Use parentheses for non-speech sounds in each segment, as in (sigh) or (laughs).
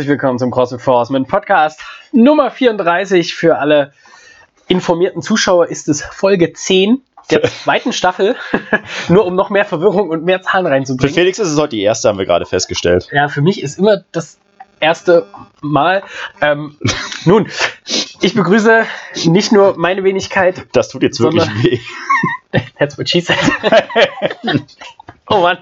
Herzlich willkommen zum CrossFit for Horsemen Podcast Nummer 34. Für alle informierten Zuschauer ist es Folge 10 der (laughs) zweiten Staffel, (laughs) nur um noch mehr Verwirrung und mehr Zahlen Für reinzubringen. Felix ist es heute die erste, haben wir gerade festgestellt. Ja, für mich ist immer das erste Mal. Ähm, (laughs) nun, ich begrüße nicht nur meine Wenigkeit, Das tut jetzt wirklich weh. That's what she said. Oh Mann,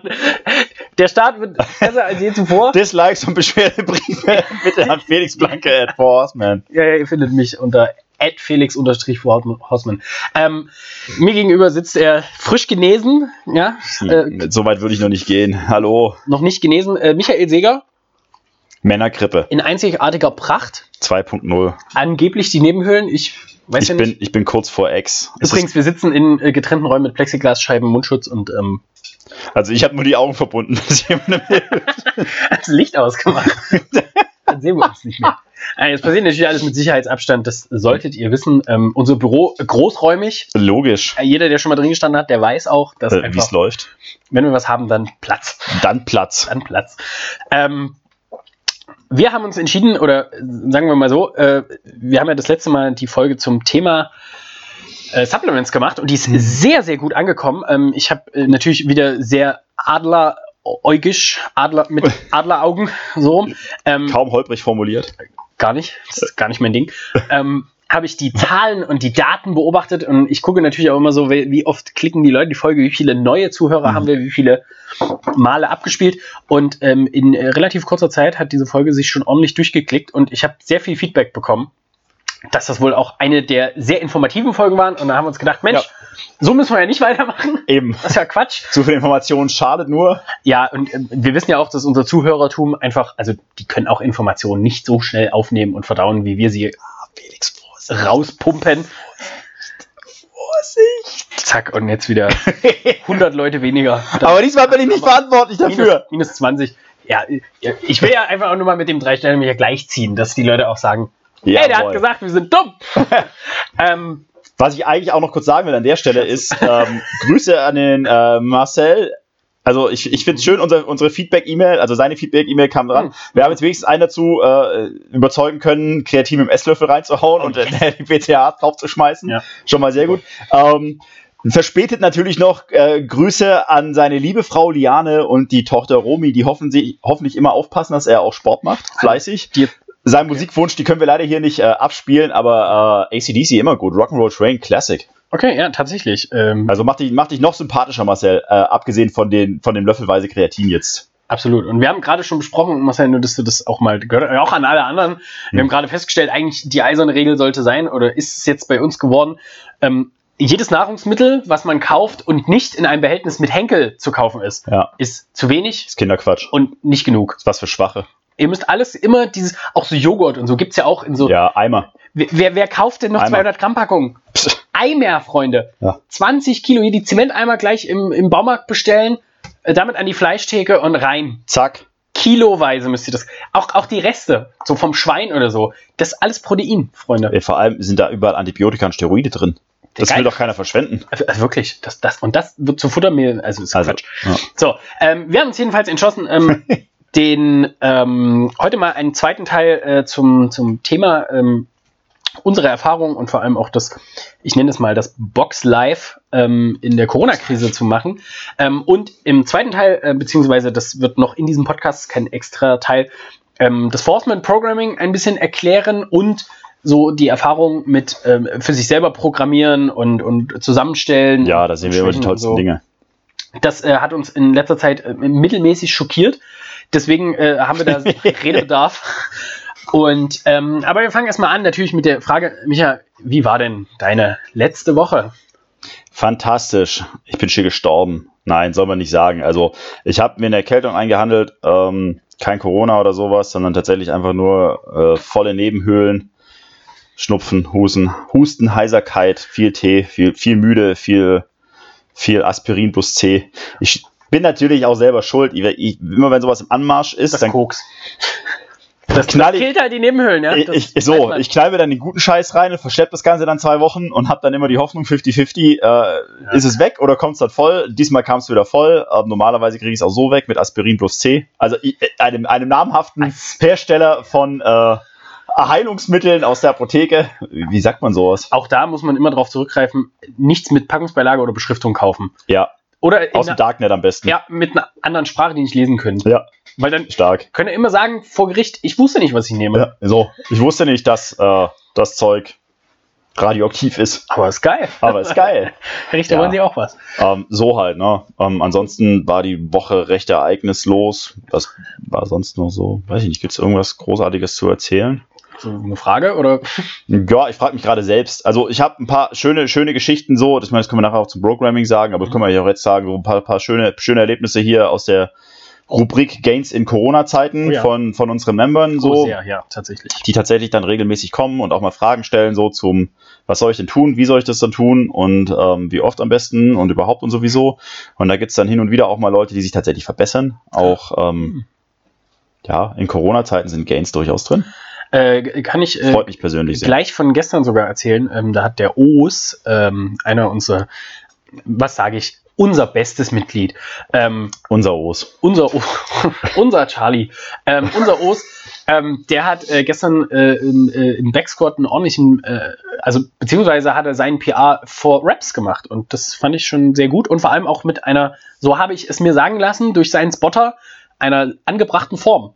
der Start wird besser als je zuvor. (laughs) Dislikes und Beschwerdebriefe (laughs) bitte an Felix Blanke at Four Horsemen. Ja, ja, ihr findet mich unter felix-horseman. Ähm, mir gegenüber sitzt er frisch genesen, ja, äh, So weit würde ich noch nicht gehen. Hallo, noch nicht genesen, äh, Michael Seger Männergrippe in einzigartiger Pracht. 2.0. Angeblich die Nebenhöhlen, ich weiß Ich ja bin, ich bin kurz vor Ex. Übrigens, wir sitzen in äh, getrennten Räumen mit Plexiglasscheiben, Mundschutz und ähm, also ich habe nur die Augen verbunden. (laughs) bis jemandem (laughs) das Licht ausgemacht. (laughs) Dann sehen wir uns nicht mehr. Äh, Es passiert natürlich alles mit Sicherheitsabstand, das solltet ihr wissen. Ähm, unser Büro äh, großräumig. Logisch, Äh, Jeder, der schon mal drin gestanden hat, der weiß auch, dass äh, wie es läuft. wenn wir was haben, dann Platz. Dann Platz. Dann Platz. Ähm, wir haben uns entschieden, oder sagen wir mal so, äh, wir haben ja das letzte Mal die Folge zum Thema äh, Supplements gemacht und die ist sehr, sehr gut angekommen. Ähm, ich habe äh, natürlich wieder sehr adleräugisch, Adler mit (laughs) Adleraugen, so. Ähm, Kaum holprig formuliert. gar nicht, das ist gar nicht mein Ding. (laughs) Ähm, habe ich die Zahlen und die Daten beobachtet und ich gucke natürlich auch immer so, wie, oft klicken die Leute die Folge, wie viele neue Zuhörer Mhm. haben wir, wie viele Male abgespielt und ähm, in äh, relativ kurzer Zeit hat diese Folge sich schon ordentlich durchgeklickt und ich habe sehr viel Feedback bekommen, dass das wohl auch eine der sehr informativen Folgen waren und da haben wir uns gedacht, Mensch, Ja. so müssen wir ja nicht weitermachen. Eben. Das ist ja Quatsch. Zu viel Information schadet nur. Ja, und ähm, wir wissen ja auch, dass unser Zuhörertum einfach, also die können auch Informationen nicht so schnell aufnehmen und verdauen, wie wir sie Felix, Vorsicht. Rauspumpen. Vorsicht. Zack, und jetzt wieder 100 Leute weniger. (laughs) Aber diesmal bin ich nicht verantwortlich minus, dafür. minus 20. Ja, ich will ja einfach auch nur mal mit dem Drei-Sterne-Meter gleichziehen, dass die Leute auch sagen, hey, der hat Jawohl. gesagt, wir sind dumm. (laughs) ähm, Was ich eigentlich auch noch kurz sagen will an der Stelle ist, ähm, Grüße an den äh, Marcel. Also ich, ich finde es schön, unser, unsere Feedback-E-Mail, also seine Feedback-E-Mail kam dran. Hm. Wir haben jetzt wenigstens einen dazu äh, überzeugen können, kreativ im Esslöffel reinzuhauen und äh, die BTA draufzuschmeißen. Ja. Schon mal sehr gut. Ähm, verspätet natürlich noch äh, Grüße an seine liebe Frau Liane und die Tochter Romy, die hoffen sie, hoffentlich immer aufpassen, dass er auch Sport macht, fleißig. die, Sein Musikwunsch, die können wir leider hier nicht äh, abspielen, aber äh, ACDC immer gut. Rock'n'Roll Train Classic. Okay, ja, tatsächlich. Ähm, Also mach dich, mach dich noch sympathischer, Marcel, äh, abgesehen von, den, von dem löffelweise Kreatin jetzt. Absolut. Und wir haben gerade schon besprochen, Marcel, nur dass du das auch mal gehört hast, auch an alle anderen. Wir Hm. haben gerade festgestellt, eigentlich die eiserne Regel sollte sein, oder ist es jetzt bei uns geworden, ähm, jedes Nahrungsmittel, was man kauft und nicht in einem Behältnis mit Henkel zu kaufen ist, Ja, ist zu wenig ist Kinderquatsch. und nicht genug. Ist was für Schwache. Ihr müsst alles immer dieses, auch so Joghurt und so gibt's ja auch in so. Ja, Eimer. Wer, wer, kauft denn noch Eimer. 200 Gramm Packung? Psst. Eimer, Freunde. Ja. 20 Kilo, hier die Zementeimer gleich im, im Baumarkt bestellen, äh, damit an die Fleischtheke und rein. Zack. Kiloweise müsst ihr das. Auch, auch die Reste, so vom Schwein oder so. Das ist alles Protein, Freunde. Ey, vor allem sind da überall Antibiotika und Steroide drin. Das Geil. will doch keiner verschwenden. Also wirklich, das, das, und das wird zu Futtermehl, also ist Also, Quatsch. ja. So, ähm, wir haben uns jedenfalls entschlossen, ähm, (laughs) den ähm, heute mal einen zweiten Teil äh, zum, zum Thema ähm, unsere Erfahrung und vor allem auch das, ich nenne es mal das Box Live ähm, in der Corona-Krise zu machen. Ähm, und im zweiten Teil, äh, beziehungsweise das wird noch in diesem Podcast kein extra Teil, ähm, das Forceman Programming ein bisschen erklären und so die Erfahrung mit ähm, für sich selber programmieren und, und zusammenstellen. Ja, da sehen wir immer die tollsten so. Dinge. Das äh, hat uns in letzter Zeit äh, mittelmäßig schockiert. Deswegen äh, haben wir da (laughs) Redebedarf. Und ähm, aber wir fangen erstmal an, natürlich mit der Frage, Micha, wie war denn deine letzte Woche? Fantastisch. Ich bin schier gestorben. Nein, soll man nicht sagen. Also, ich habe mir eine Erkältung eingehandelt. Ähm, kein Corona oder sowas, sondern tatsächlich einfach nur äh, volle Nebenhöhlen. Schnupfen, Husten, Husten, Heiserkeit, viel Tee, viel, viel müde, viel, viel Aspirin plus C. Ich bin natürlich auch selber schuld. Ich, ich, immer wenn sowas im Anmarsch ist, Das dann Koks. Das, knall ich- killt halt die Nebenhöhlen, ja. Ich, Das ich, so, ich knall mir dann den guten Scheiß rein und verschlepp das Ganze dann zwei Wochen und hab dann immer die Hoffnung 50-50, äh, ist es weg oder kommt es dann voll? Diesmal kam es wieder voll. Ähm, normalerweise kriege ich es auch so weg mit Aspirin plus C. Also äh, einem, einem namhaften Hersteller von äh, Heilungsmitteln aus der Apotheke. Wie sagt man sowas? Auch da muss man immer darauf zurückgreifen, nichts mit Packungsbeilage oder Beschriftung kaufen. Ja, Oder aus dem Darknet am besten. ja, mit einer anderen Sprache, die nicht lesen können. Ja. Weil dann Stark. könnt ihr immer sagen, vor Gericht, ich wusste nicht, was ich nehme. Ja, so. Ich wusste nicht, dass äh, das Zeug radioaktiv ist. Aber ist geil. Aber ist geil. (laughs) Richter, Ja. wollen Sie auch was? Ähm, so halt, ne? Ähm, ansonsten war die Woche recht ereignislos. Was war sonst noch so? Weiß ich nicht, gibt es irgendwas Großartiges zu erzählen? So eine Frage oder? (laughs) Ja, ich frage mich gerade selbst. Also ich habe ein paar schöne, schöne Geschichten so, das, meine, das können wir nachher auch zum Programming sagen, aber das können wir ja auch jetzt sagen, so ein paar, paar schöne, schöne Erlebnisse hier aus der Rubrik Gains in Corona-Zeiten Oh ja. von, von unseren Membern. So. So sehr, ja, tatsächlich. die tatsächlich dann regelmäßig kommen und auch mal Fragen stellen, so zum, was soll ich denn tun, wie soll ich das dann tun und ähm, wie oft am besten und überhaupt und sowieso. Und da gibt's dann hin und wieder auch mal Leute, die sich tatsächlich verbessern. Auch ähm, ja, in Corona-Zeiten sind Gains durchaus drin. Äh, kann ich äh, Freut mich persönlich sehr. gleich von gestern sogar erzählen. Ähm, da hat der Oos, ähm, einer unserer, was sage ich, unser bestes Mitglied, ähm, Unser Os. unser, O- (laughs) unser Charlie, ähm, unser Oos, ähm, der hat äh, gestern äh, im, äh, im Backsquad einen ordentlichen, äh, also beziehungsweise hat er seinen PR vor Raps gemacht und das fand ich schon sehr gut und vor allem auch mit einer, so habe ich es mir sagen lassen, durch seinen Spotter, einer angebrachten Form.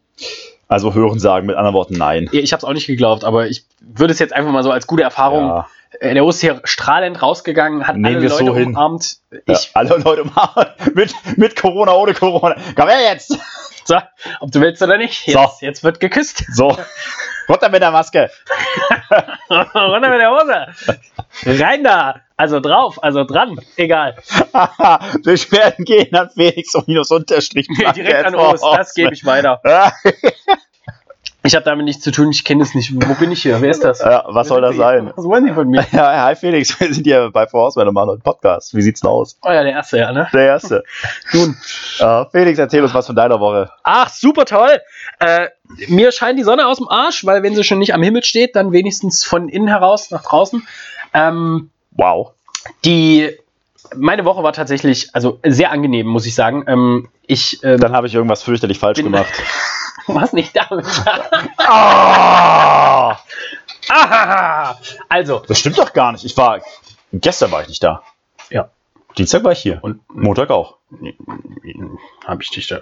Also hören sagen, mit anderen Worten nein. Ich habe es auch nicht geglaubt, aber ich würde es jetzt einfach mal so als gute Erfahrung. Ja, Der ist hier strahlend rausgegang, hat Nehmen alle Leute so hin. umarmt. ja, Ich, alle Leute umarmen. (laughs) mit, mit Corona, ohne Corona. Komm her jetzt! (laughs) so, ob du willst oder nicht, jetzt, So. jetzt wird geküsst. So, runter mit der Maske. (laughs) Runter mit der Hose. Rein da. Also drauf, also dran. Egal. Beschwerden gehen an Felix und minus Unterstrich. Direkt an Ost, das gebe ich weiter. Ich habe damit nichts zu tun, ich kenne es nicht. Wo bin ich hier? Wer ist das? Ja, was soll das sein? Was wollen Sie von mir? (laughs) Ja, hi Felix, wir sind hier bei Vorauswahl und machen einen Podcast. Wie sieht's denn aus? Oh ja, der erste, ja, ne? Der erste. (laughs) Nun. Äh, Felix, erzähl uns was von deiner Woche. Ach, super toll. Äh, mir scheint die Sonne aus dem Arsch, weil wenn sie schon nicht am Himmel steht, dann wenigstens von innen heraus nach draußen. Ähm, Wow. die meine Woche war tatsächlich also sehr angenehm, muss ich sagen. Ähm, ich ähm, Dann habe ich irgendwas fürchterlich falsch gemacht. (laughs) was nicht damit. (laughs) Ah! Ahaha. Also Das stimmt doch gar nicht. Ich war. Gestern war ich nicht da. Ja. Dienstag war ich hier. und Montag auch. habe ich dich da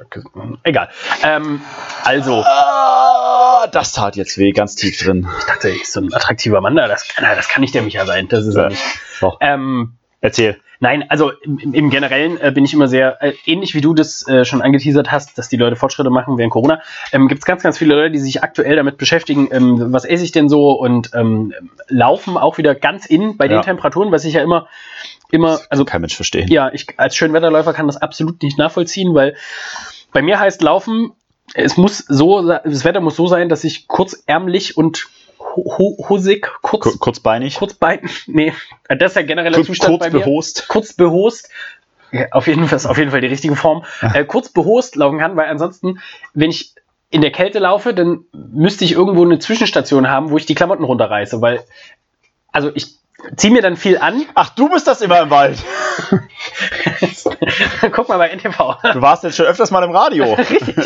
egal. Ähm, also Ah, das tat jetzt weh, ganz tief drin. ich dachte, ich so ein attraktiver Mann da, das, na, das kann nicht der Micha sein. Das ist er Ja. nicht. Doch. Ähm, Erzähl. Nein, also im, im- Generellen äh, bin ich immer sehr, äh, ähnlich wie du das äh, schon angeteasert hast, dass die Leute Fortschritte machen während Corona, ähm, gibt es ganz, ganz viele Leute, die sich aktuell damit beschäftigen, ähm, was esse ich denn so und ähm, laufen auch wieder ganz in bei den Ja. Temperaturen, was ich ja immer, immer, also Kein Mensch verstehen. ja, ich als Schönwetterläufer kann das absolut nicht nachvollziehen, weil bei mir heißt Laufen, es muss so, das Wetter muss so sein, dass ich kurzärmlich und hosig, kurz, Kur kurzbeinig. kurzbein, (laughs) nee, das ist der generelle Kurz, Zustand kurz bei mir behost. kurz behost, ja, auf jeden Fall auf jeden Fall die richtige Form, äh, kurz behost laufen kann, weil ansonsten, wenn ich in der Kälte laufe, dann müsste ich irgendwo eine Zwischenstation haben, wo ich die Klamotten runterreiße, weil, also ich ziehe mir dann viel an. Ach, du bist das immer im Wald. (laughs) Guck mal bei NTV. Du warst jetzt schon öfters mal im Radio. (laughs) Richtig.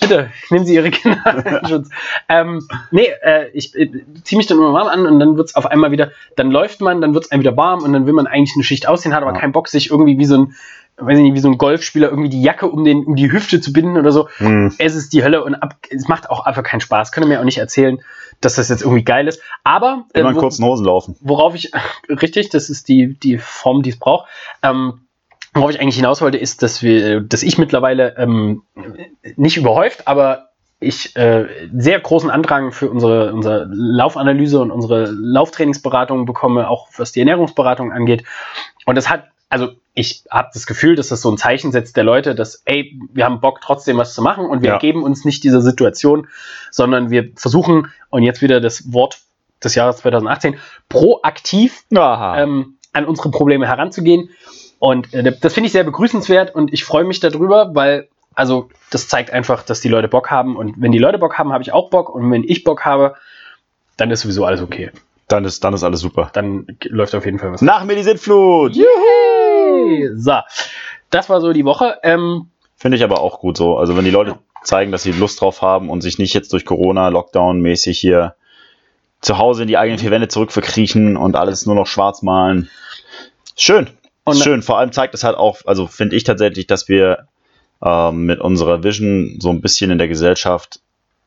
Bitte, nehmen Sie Ihre Kinder (laughs) in Schutz. Ähm, nee, äh, ich äh, ziehe mich dann immer warm an und dann wird es auf einmal wieder, dann läuft man, dann wird es einem wieder warm und dann will man eigentlich eine Schicht ausziehen, hat aber Ja. keinen Bock, sich irgendwie wie so ein, weiß ich nicht, wie so ein Golfspieler irgendwie die Jacke um, den, um die Hüfte zu binden oder so. Hm. Es ist die Hölle und ab, es macht auch einfach keinen Spaß. Könnt ihr mir auch nicht erzählen, dass das jetzt irgendwie geil ist. Aber äh, Immer in wo- kurzen Hosen laufen. worauf ich, (laughs) richtig, das ist die, die Form, die es braucht. Ähm, worauf ich eigentlich hinaus wollte, ist, dass wir, dass ich mittlerweile ähm, nicht überhäuft, aber ich äh, sehr großen Andrang für unsere, unsere Laufanalyse und unsere Lauftrainingsberatung bekomme, auch was die Ernährungsberatung angeht. Und das hat, also ich habe das Gefühl, dass das so ein Zeichen setzt der Leute, dass, ey, wir haben Bock trotzdem was zu machen und wir Ja. geben uns nicht dieser Situation, sondern wir versuchen, und jetzt wieder das Wort des Jahres 2018, proaktiv ähm, an unsere Probleme heranzugehen. Und äh, das finde ich sehr begrüßenswert und ich freue mich darüber, weil Also das zeigt einfach, dass die Leute Bock haben. Und wenn die Leute Bock haben, habe ich auch Bock. Und wenn ich Bock habe, dann ist sowieso alles okay. Dann ist, dann ist alles super. Dann läuft auf jeden Fall was. Nach mir die Sintflut! Yay! So, das war so die Woche. Ähm, Finde ich aber auch gut so. Also wenn die Leute zeigen, dass sie Lust drauf haben und sich nicht jetzt durch Corona, Lockdown mäßig hier zu Hause in die eigenen vier Wände zurückverkriechen und alles nur noch schwarz malen. Schön. Und- Schön. Vor allem zeigt es halt auch, also finde ich tatsächlich, dass wir ähm, mit unserer Vision so ein bisschen in der Gesellschaft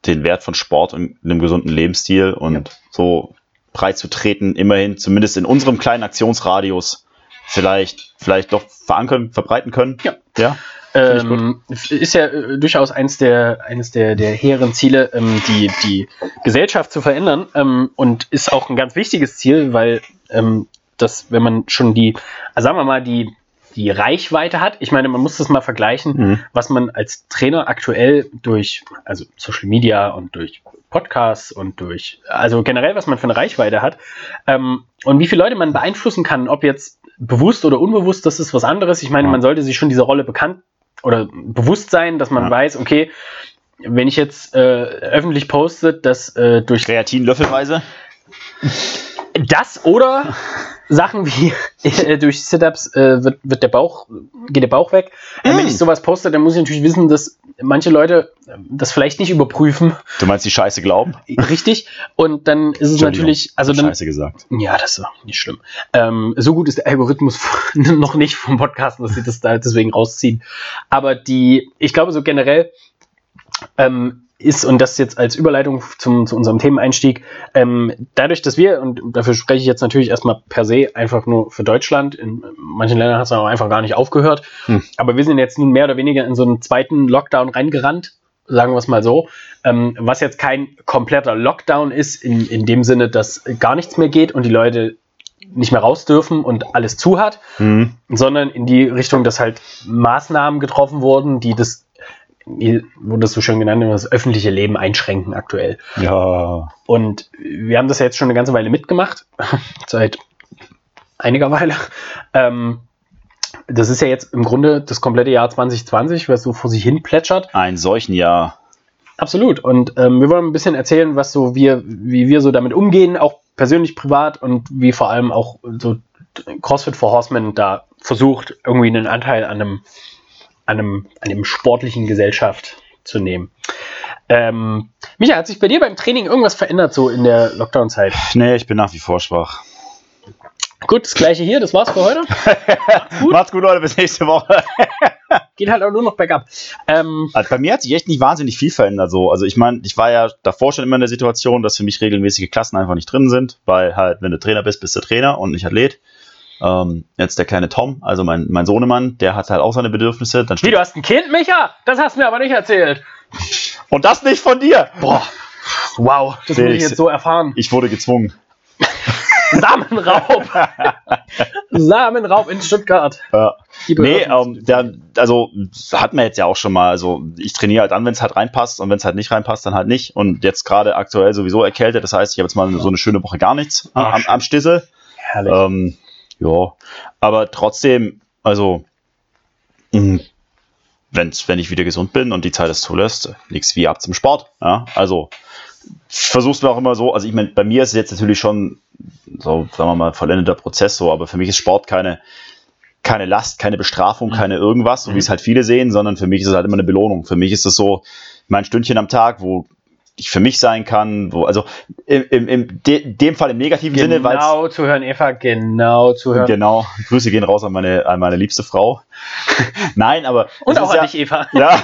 den Wert von Sport und einem gesunden Lebensstil und Ja. so breit zu treten, immerhin zumindest in unserem kleinen Aktionsradius vielleicht, vielleicht doch verankern, verbreiten können. Ja. Ja. Ähm, ist ja äh, durchaus eines der, eines der, der hehren Ziele, ähm, die, die Gesellschaft zu verändern ähm, und ist auch ein ganz wichtiges Ziel, weil ähm, das, wenn man schon die, also sagen wir mal, die, die Reichweite hat, ich meine, man muss das mal vergleichen, Mhm. was man als Trainer aktuell durch, also Social Media und durch Podcasts und durch, also generell, was man für eine Reichweite hat ähm, und wie viele Leute man beeinflussen kann, ob jetzt bewusst oder unbewusst, das ist was anderes. Ich meine, Ja. man sollte sich schon dieser Rolle bekannt oder bewusst sein, dass man Ja. weiß, okay, wenn ich jetzt äh, öffentlich poste, dass äh, durch Kreatin löffelweise. Das oder Sachen wie äh, durch Sit-ups äh, wird, wird der Bauch, geht der Bauch weg. Äh, wenn Mm. ich sowas poste, dann muss ich natürlich wissen, dass manche Leute äh, das vielleicht nicht überprüfen, Du meinst die Scheiße glauben? richtig. Und dann ist es natürlich, also dann, Scheiße gesagt. ja, das ist nicht schlimm. Ähm, so gut ist der Algorithmus (laughs) noch nicht vom Podcast, dass sie das da deswegen rausziehen. Aber die, ich glaube so generell ähm, ist, und das jetzt als Überleitung zum, zu unserem Themeneinstieg, ähm, dadurch, dass wir, und dafür spreche ich jetzt natürlich erstmal per se einfach nur für Deutschland, in manchen Ländern hat es auch einfach gar nicht aufgehört, Hm. aber wir sind jetzt nun mehr oder weniger in so einen zweiten Lockdown reingerannt, sagen wir es mal so, ähm, was jetzt kein kompletter Lockdown ist, in, in dem Sinne, dass gar nichts mehr geht und die Leute nicht mehr raus dürfen und alles zu hat, Mhm. sondern in die Richtung, dass halt Maßnahmen getroffen wurden, die das, wie wurde das so schön genannt, das öffentliche Leben einschränken aktuell. Ja. Und wir haben das ja jetzt schon eine ganze Weile mitgemacht, (laughs) seit einiger Weile. Ähm, das ist ja jetzt im Grunde das komplette Jahr 2020, was so vor sich hin plätschert. Ein solchen Jahr. Absolut. Und ähm, wir wollen ein bisschen erzählen, was so wir, wie wir so damit umgehen, auch persönlich, privat und wie vor allem auch so CrossFit for Horsemen da versucht, irgendwie einen Anteil an einem, einem, einem sportlichen Gesellschaft zu nehmen. Ähm, Micha, hat sich bei dir beim Training irgendwas verändert, so in der Lockdown-Zeit? Nee, ich bin nach wie vor schwach. Gut, das gleiche hier, das war's für heute. (laughs) Gut. Macht's gut, Leute, bis nächste Woche. (laughs) Geht halt auch nur noch bergab. Ähm, Also bei mir hat sich echt nicht wahnsinnig viel verändert. So. Also ich meine, ich war ja davor schon immer in der Situation, dass für mich regelmäßige Klassen einfach nicht drin sind, weil halt, wenn du Trainer bist, bist du Trainer und nicht Athlet. Ähm, jetzt der kleine Tom, also mein, mein Sohnemann, der hat halt auch seine Bedürfnisse. Dann wie, du hast ein Kind, Micha? Das hast du mir aber nicht erzählt. und das nicht von dir! Boah, wow, das muss ich Felix. jetzt so erfahren. Ich wurde gezwungen. (laughs) Samenraub. (laughs) Samenraub in Stuttgart. Ja. Nee, ähm, der, also hat man jetzt ja auch schon mal. Also ich trainiere halt an, wenn es halt reinpasst und wenn es halt nicht reinpasst, dann halt nicht. Und jetzt gerade aktuell sowieso erkältet. Das heißt, ich habe jetzt mal so eine schöne Woche gar nichts am, am Stissel. Herrlich. Ähm, ja, aber trotzdem, also mh, wenn's, wenn ich wieder gesund bin und die Zeit es zulässt, nichts wie ab zum Sport. Ja, also versuch's mir auch immer so. Also ich meine, bei mir ist es jetzt natürlich schon so, sagen wir mal, vollendeter Prozess so, aber für mich ist Sport keine keine Last, keine Bestrafung, keine irgendwas, so wie es halt viele sehen, sondern für mich ist es halt immer eine Belohnung. Für mich ist es so mein Stündchen am Tag, wo ich für mich sein kann, wo, also im, im, im de, dem Fall im negativen Sinne, weil genau zuhören, Eva, genau zuhören. Genau, Grüße gehen raus an meine, an meine liebste Frau. (laughs) Nein, aber. Und auch ist an ja, dich, Eva. Ja,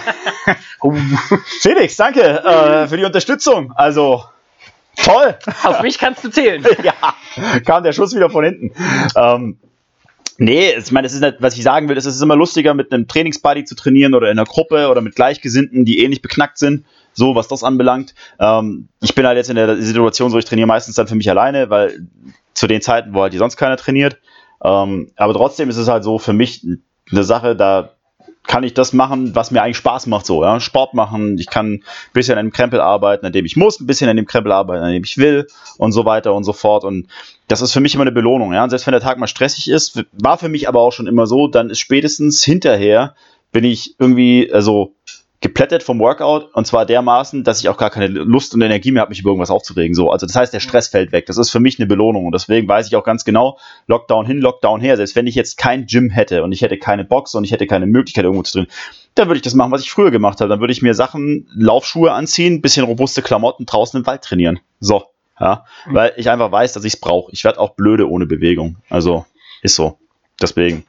(laughs) Felix, danke äh, für die Unterstützung. Also, toll. auf mich kannst du zählen. (laughs) ja, kam der Schuss wieder von hinten. Ähm, nee, ich meine, das ist nicht, was ich sagen will, es ist immer lustiger, mit einem Trainingsbuddy zu trainieren oder in einer Gruppe oder mit Gleichgesinnten, die ähnlich beknackt sind. So, was das anbelangt. Ähm, ich bin halt jetzt in der Situation so, ich trainiere meistens dann für mich alleine, weil zu den Zeiten, wo halt die sonst keiner trainiert. Ähm, aber trotzdem ist es halt so für mich eine Sache, da kann ich das machen, was mir eigentlich Spaß macht, so, ja. Sport machen, ich kann ein bisschen an dem Krempel arbeiten, an dem ich muss, ein bisschen an dem Krempel arbeiten, an dem ich will und so weiter und so fort. Und das ist für mich immer eine Belohnung, ja. Und selbst wenn der Tag mal stressig ist, war für mich aber auch schon immer so, dann ist spätestens hinterher bin ich irgendwie, also geplättet vom Workout und zwar dermaßen, dass ich auch gar keine Lust und Energie mehr habe, mich über irgendwas aufzuregen. So, also das heißt, der Stress fällt weg. Das ist für mich eine Belohnung und deswegen weiß ich auch ganz genau, Lockdown hin, Lockdown her. Selbst wenn ich jetzt kein Gym hätte und ich hätte keine Box und ich hätte keine Möglichkeit irgendwo zu drin, dann würde ich das machen, was ich früher gemacht habe. Dann würde ich mir Sachen, Laufschuhe anziehen, bisschen robuste Klamotten draußen im Wald trainieren. So, ja, mhm. weil ich einfach weiß, dass ich es brauche. Ich werde auch blöde ohne Bewegung. Also ist so. Deswegen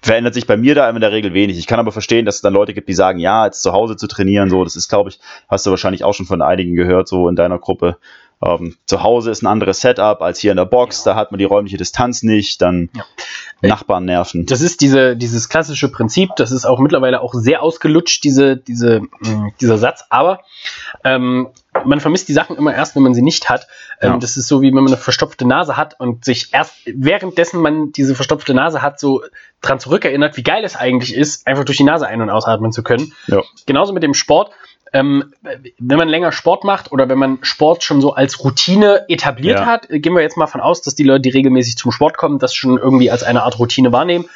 verändert sich bei mir da in der Regel wenig. Ich kann aber verstehen, dass es dann Leute gibt, die sagen, ja, jetzt zu Hause zu trainieren, so, das ist, glaube ich, hast du wahrscheinlich auch schon von einigen gehört, so in deiner Gruppe. Ähm, zu Hause ist ein anderes Setup als hier in der Box, ja. da hat man die räumliche Distanz nicht, dann ja. Nachbarn nerven. Das ist diese, dieses klassische Prinzip, das ist auch mittlerweile auch sehr ausgelutscht, diese, diese, mh, dieser Satz, aber ähm, man vermisst die Sachen immer erst, wenn man sie nicht hat. Ähm, ja. Das ist so, wie wenn man eine verstopfte Nase hat und sich erst währenddessen man diese verstopfte Nase hat, so dran zurückerinnert, wie geil es eigentlich ist, einfach durch die Nase ein- und ausatmen zu können. Genauso mit dem Sport. Ähm, wenn man länger Sport macht oder wenn man Sport schon so als Routine etabliert ja. hat, gehen wir jetzt mal von aus, dass die Leute, die regelmäßig zum Sport kommen, das schon irgendwie als eine Art Routine wahrnehmen,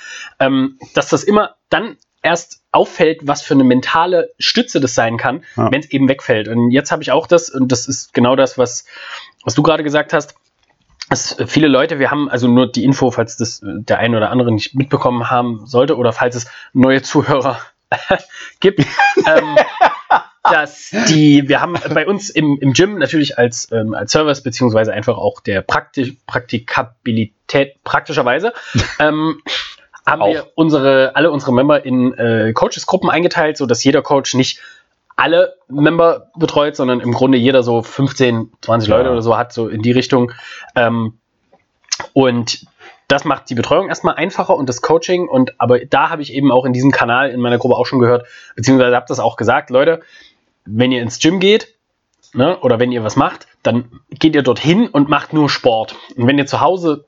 ähm, dass das immer dann erst auffällt, was für eine mentale Stütze das sein kann, ja. wenn es eben wegfällt. Und jetzt habe ich auch das, und das ist genau das, was, was du gerade gesagt hast, dass viele Leute, wir haben also nur die Info, falls das der eine oder andere nicht mitbekommen haben sollte oder falls es neue Zuhörer (laughs) gibt, (laughs) ähm, (laughs) dass die, wir haben bei uns im, im Gym natürlich als, ähm, als Service, beziehungsweise einfach auch der Prakti Praktikabilität praktischerweise, (laughs) ähm, haben auch. wir unsere, alle unsere Member in äh, Coaches-Gruppen eingeteilt, sodass jeder Coach nicht alle Member betreut, sondern im Grunde jeder so 15, 20 ja. Leute oder so hat, so in die Richtung. Ähm, und das macht die Betreuung erstmal einfacher und das Coaching. Und aber da habe ich eben auch in diesem Kanal in meiner Gruppe auch schon gehört, beziehungsweise habe das auch gesagt, Leute, wenn ihr ins Gym geht, ne, oder wenn ihr was macht, dann geht ihr dorthin und macht nur Sport. Und wenn ihr zu Hause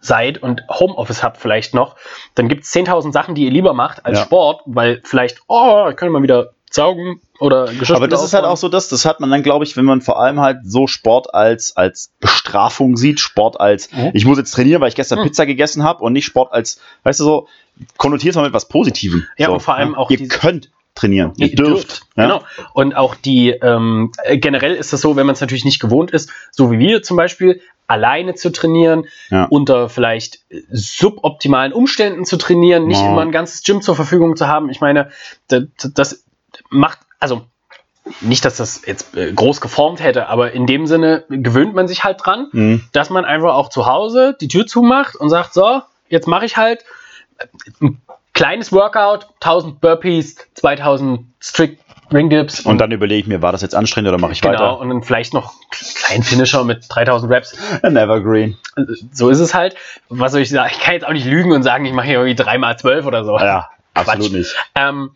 seid und Homeoffice habt vielleicht noch, dann gibt es 10.000 Sachen, die ihr lieber macht als ja. Sport, weil vielleicht, oh, ich kann mal wieder saugen oder Geschirr Aber das ist halt auch so das, das hat man dann, glaube ich, wenn man vor allem halt so Sport als, als Bestrafung sieht, Sport als, mhm. ich muss jetzt trainieren, weil ich gestern mhm. Pizza gegessen habe und nicht Sport als, weißt du so, konnotiert man mit was Positivem. Ja, so, und vor allem ja. auch Ihr könnt trainieren. Ihr, dürft. ja? Genau. Und auch die, ähm, generell ist das so, wenn man es natürlich nicht gewohnt ist, so wie wir zum Beispiel, alleine zu trainieren, ja. unter vielleicht suboptimalen Umständen zu trainieren, nicht ja. immer ein ganzes Gym zur Verfügung zu haben. Ich meine, das, das macht, also nicht, dass das jetzt äh, groß geformt hätte, aber in dem Sinne gewöhnt man sich halt dran, mhm. dass man einfach auch zu Hause die Tür zumacht und sagt, so, jetzt mache ich halt ein kleines Workout, 1000 Burpees, 2000 Strict Ring Dips. Und, und dann überlege ich mir, war das jetzt anstrengend oder mache ich genau, weiter? Genau, und dann vielleicht noch einen kleinen Finisher mit 3000 Reps. An Evergreen. So ist es halt. Was soll ich sagen? Ich kann jetzt auch nicht lügen und sagen, ich mache hier irgendwie 3x12 oder so. Ja, absolut nicht. Ähm,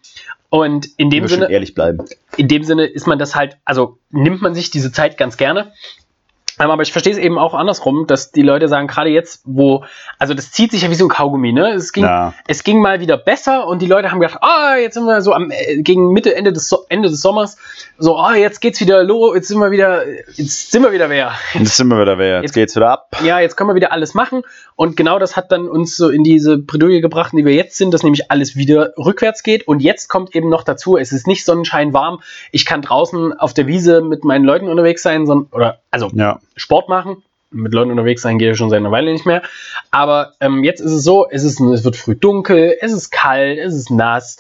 und in dem Sinne, ehrlich bleiben. In dem Sinne ist man das halt, also nimmt man sich diese Zeit ganz gerne. Ähm, aber ich verstehe es eben auch andersrum, dass die Leute sagen, gerade jetzt, wo, also das zieht sich ja wie so ein Kaugummi, ne? Es ging, ja. es ging mal wieder besser und die Leute haben gedacht, ah, oh, jetzt sind wir so am, äh, gegen Mitte, Ende des, Ende des Sommers, so, ah, oh, jetzt geht's wieder los, jetzt sind wir wieder, jetzt sind wir wieder wer. Jetzt sind wir wieder wer, jetzt, jetzt geht's wieder ab. Ja, jetzt können wir wieder alles machen und genau das hat dann uns so in diese Bredouille gebracht, in die wir jetzt sind, dass nämlich alles wieder rückwärts geht und jetzt kommt eben noch dazu, es ist nicht Sonnenschein warm, ich kann draußen auf der Wiese mit meinen Leuten unterwegs sein, sondern, oder, also, ja Sport machen. Mit Leuten unterwegs sein gehe ich schon seit einer Weile nicht mehr. Aber ähm, jetzt ist es so, es, ist, es wird früh dunkel, es ist kalt, es ist nass.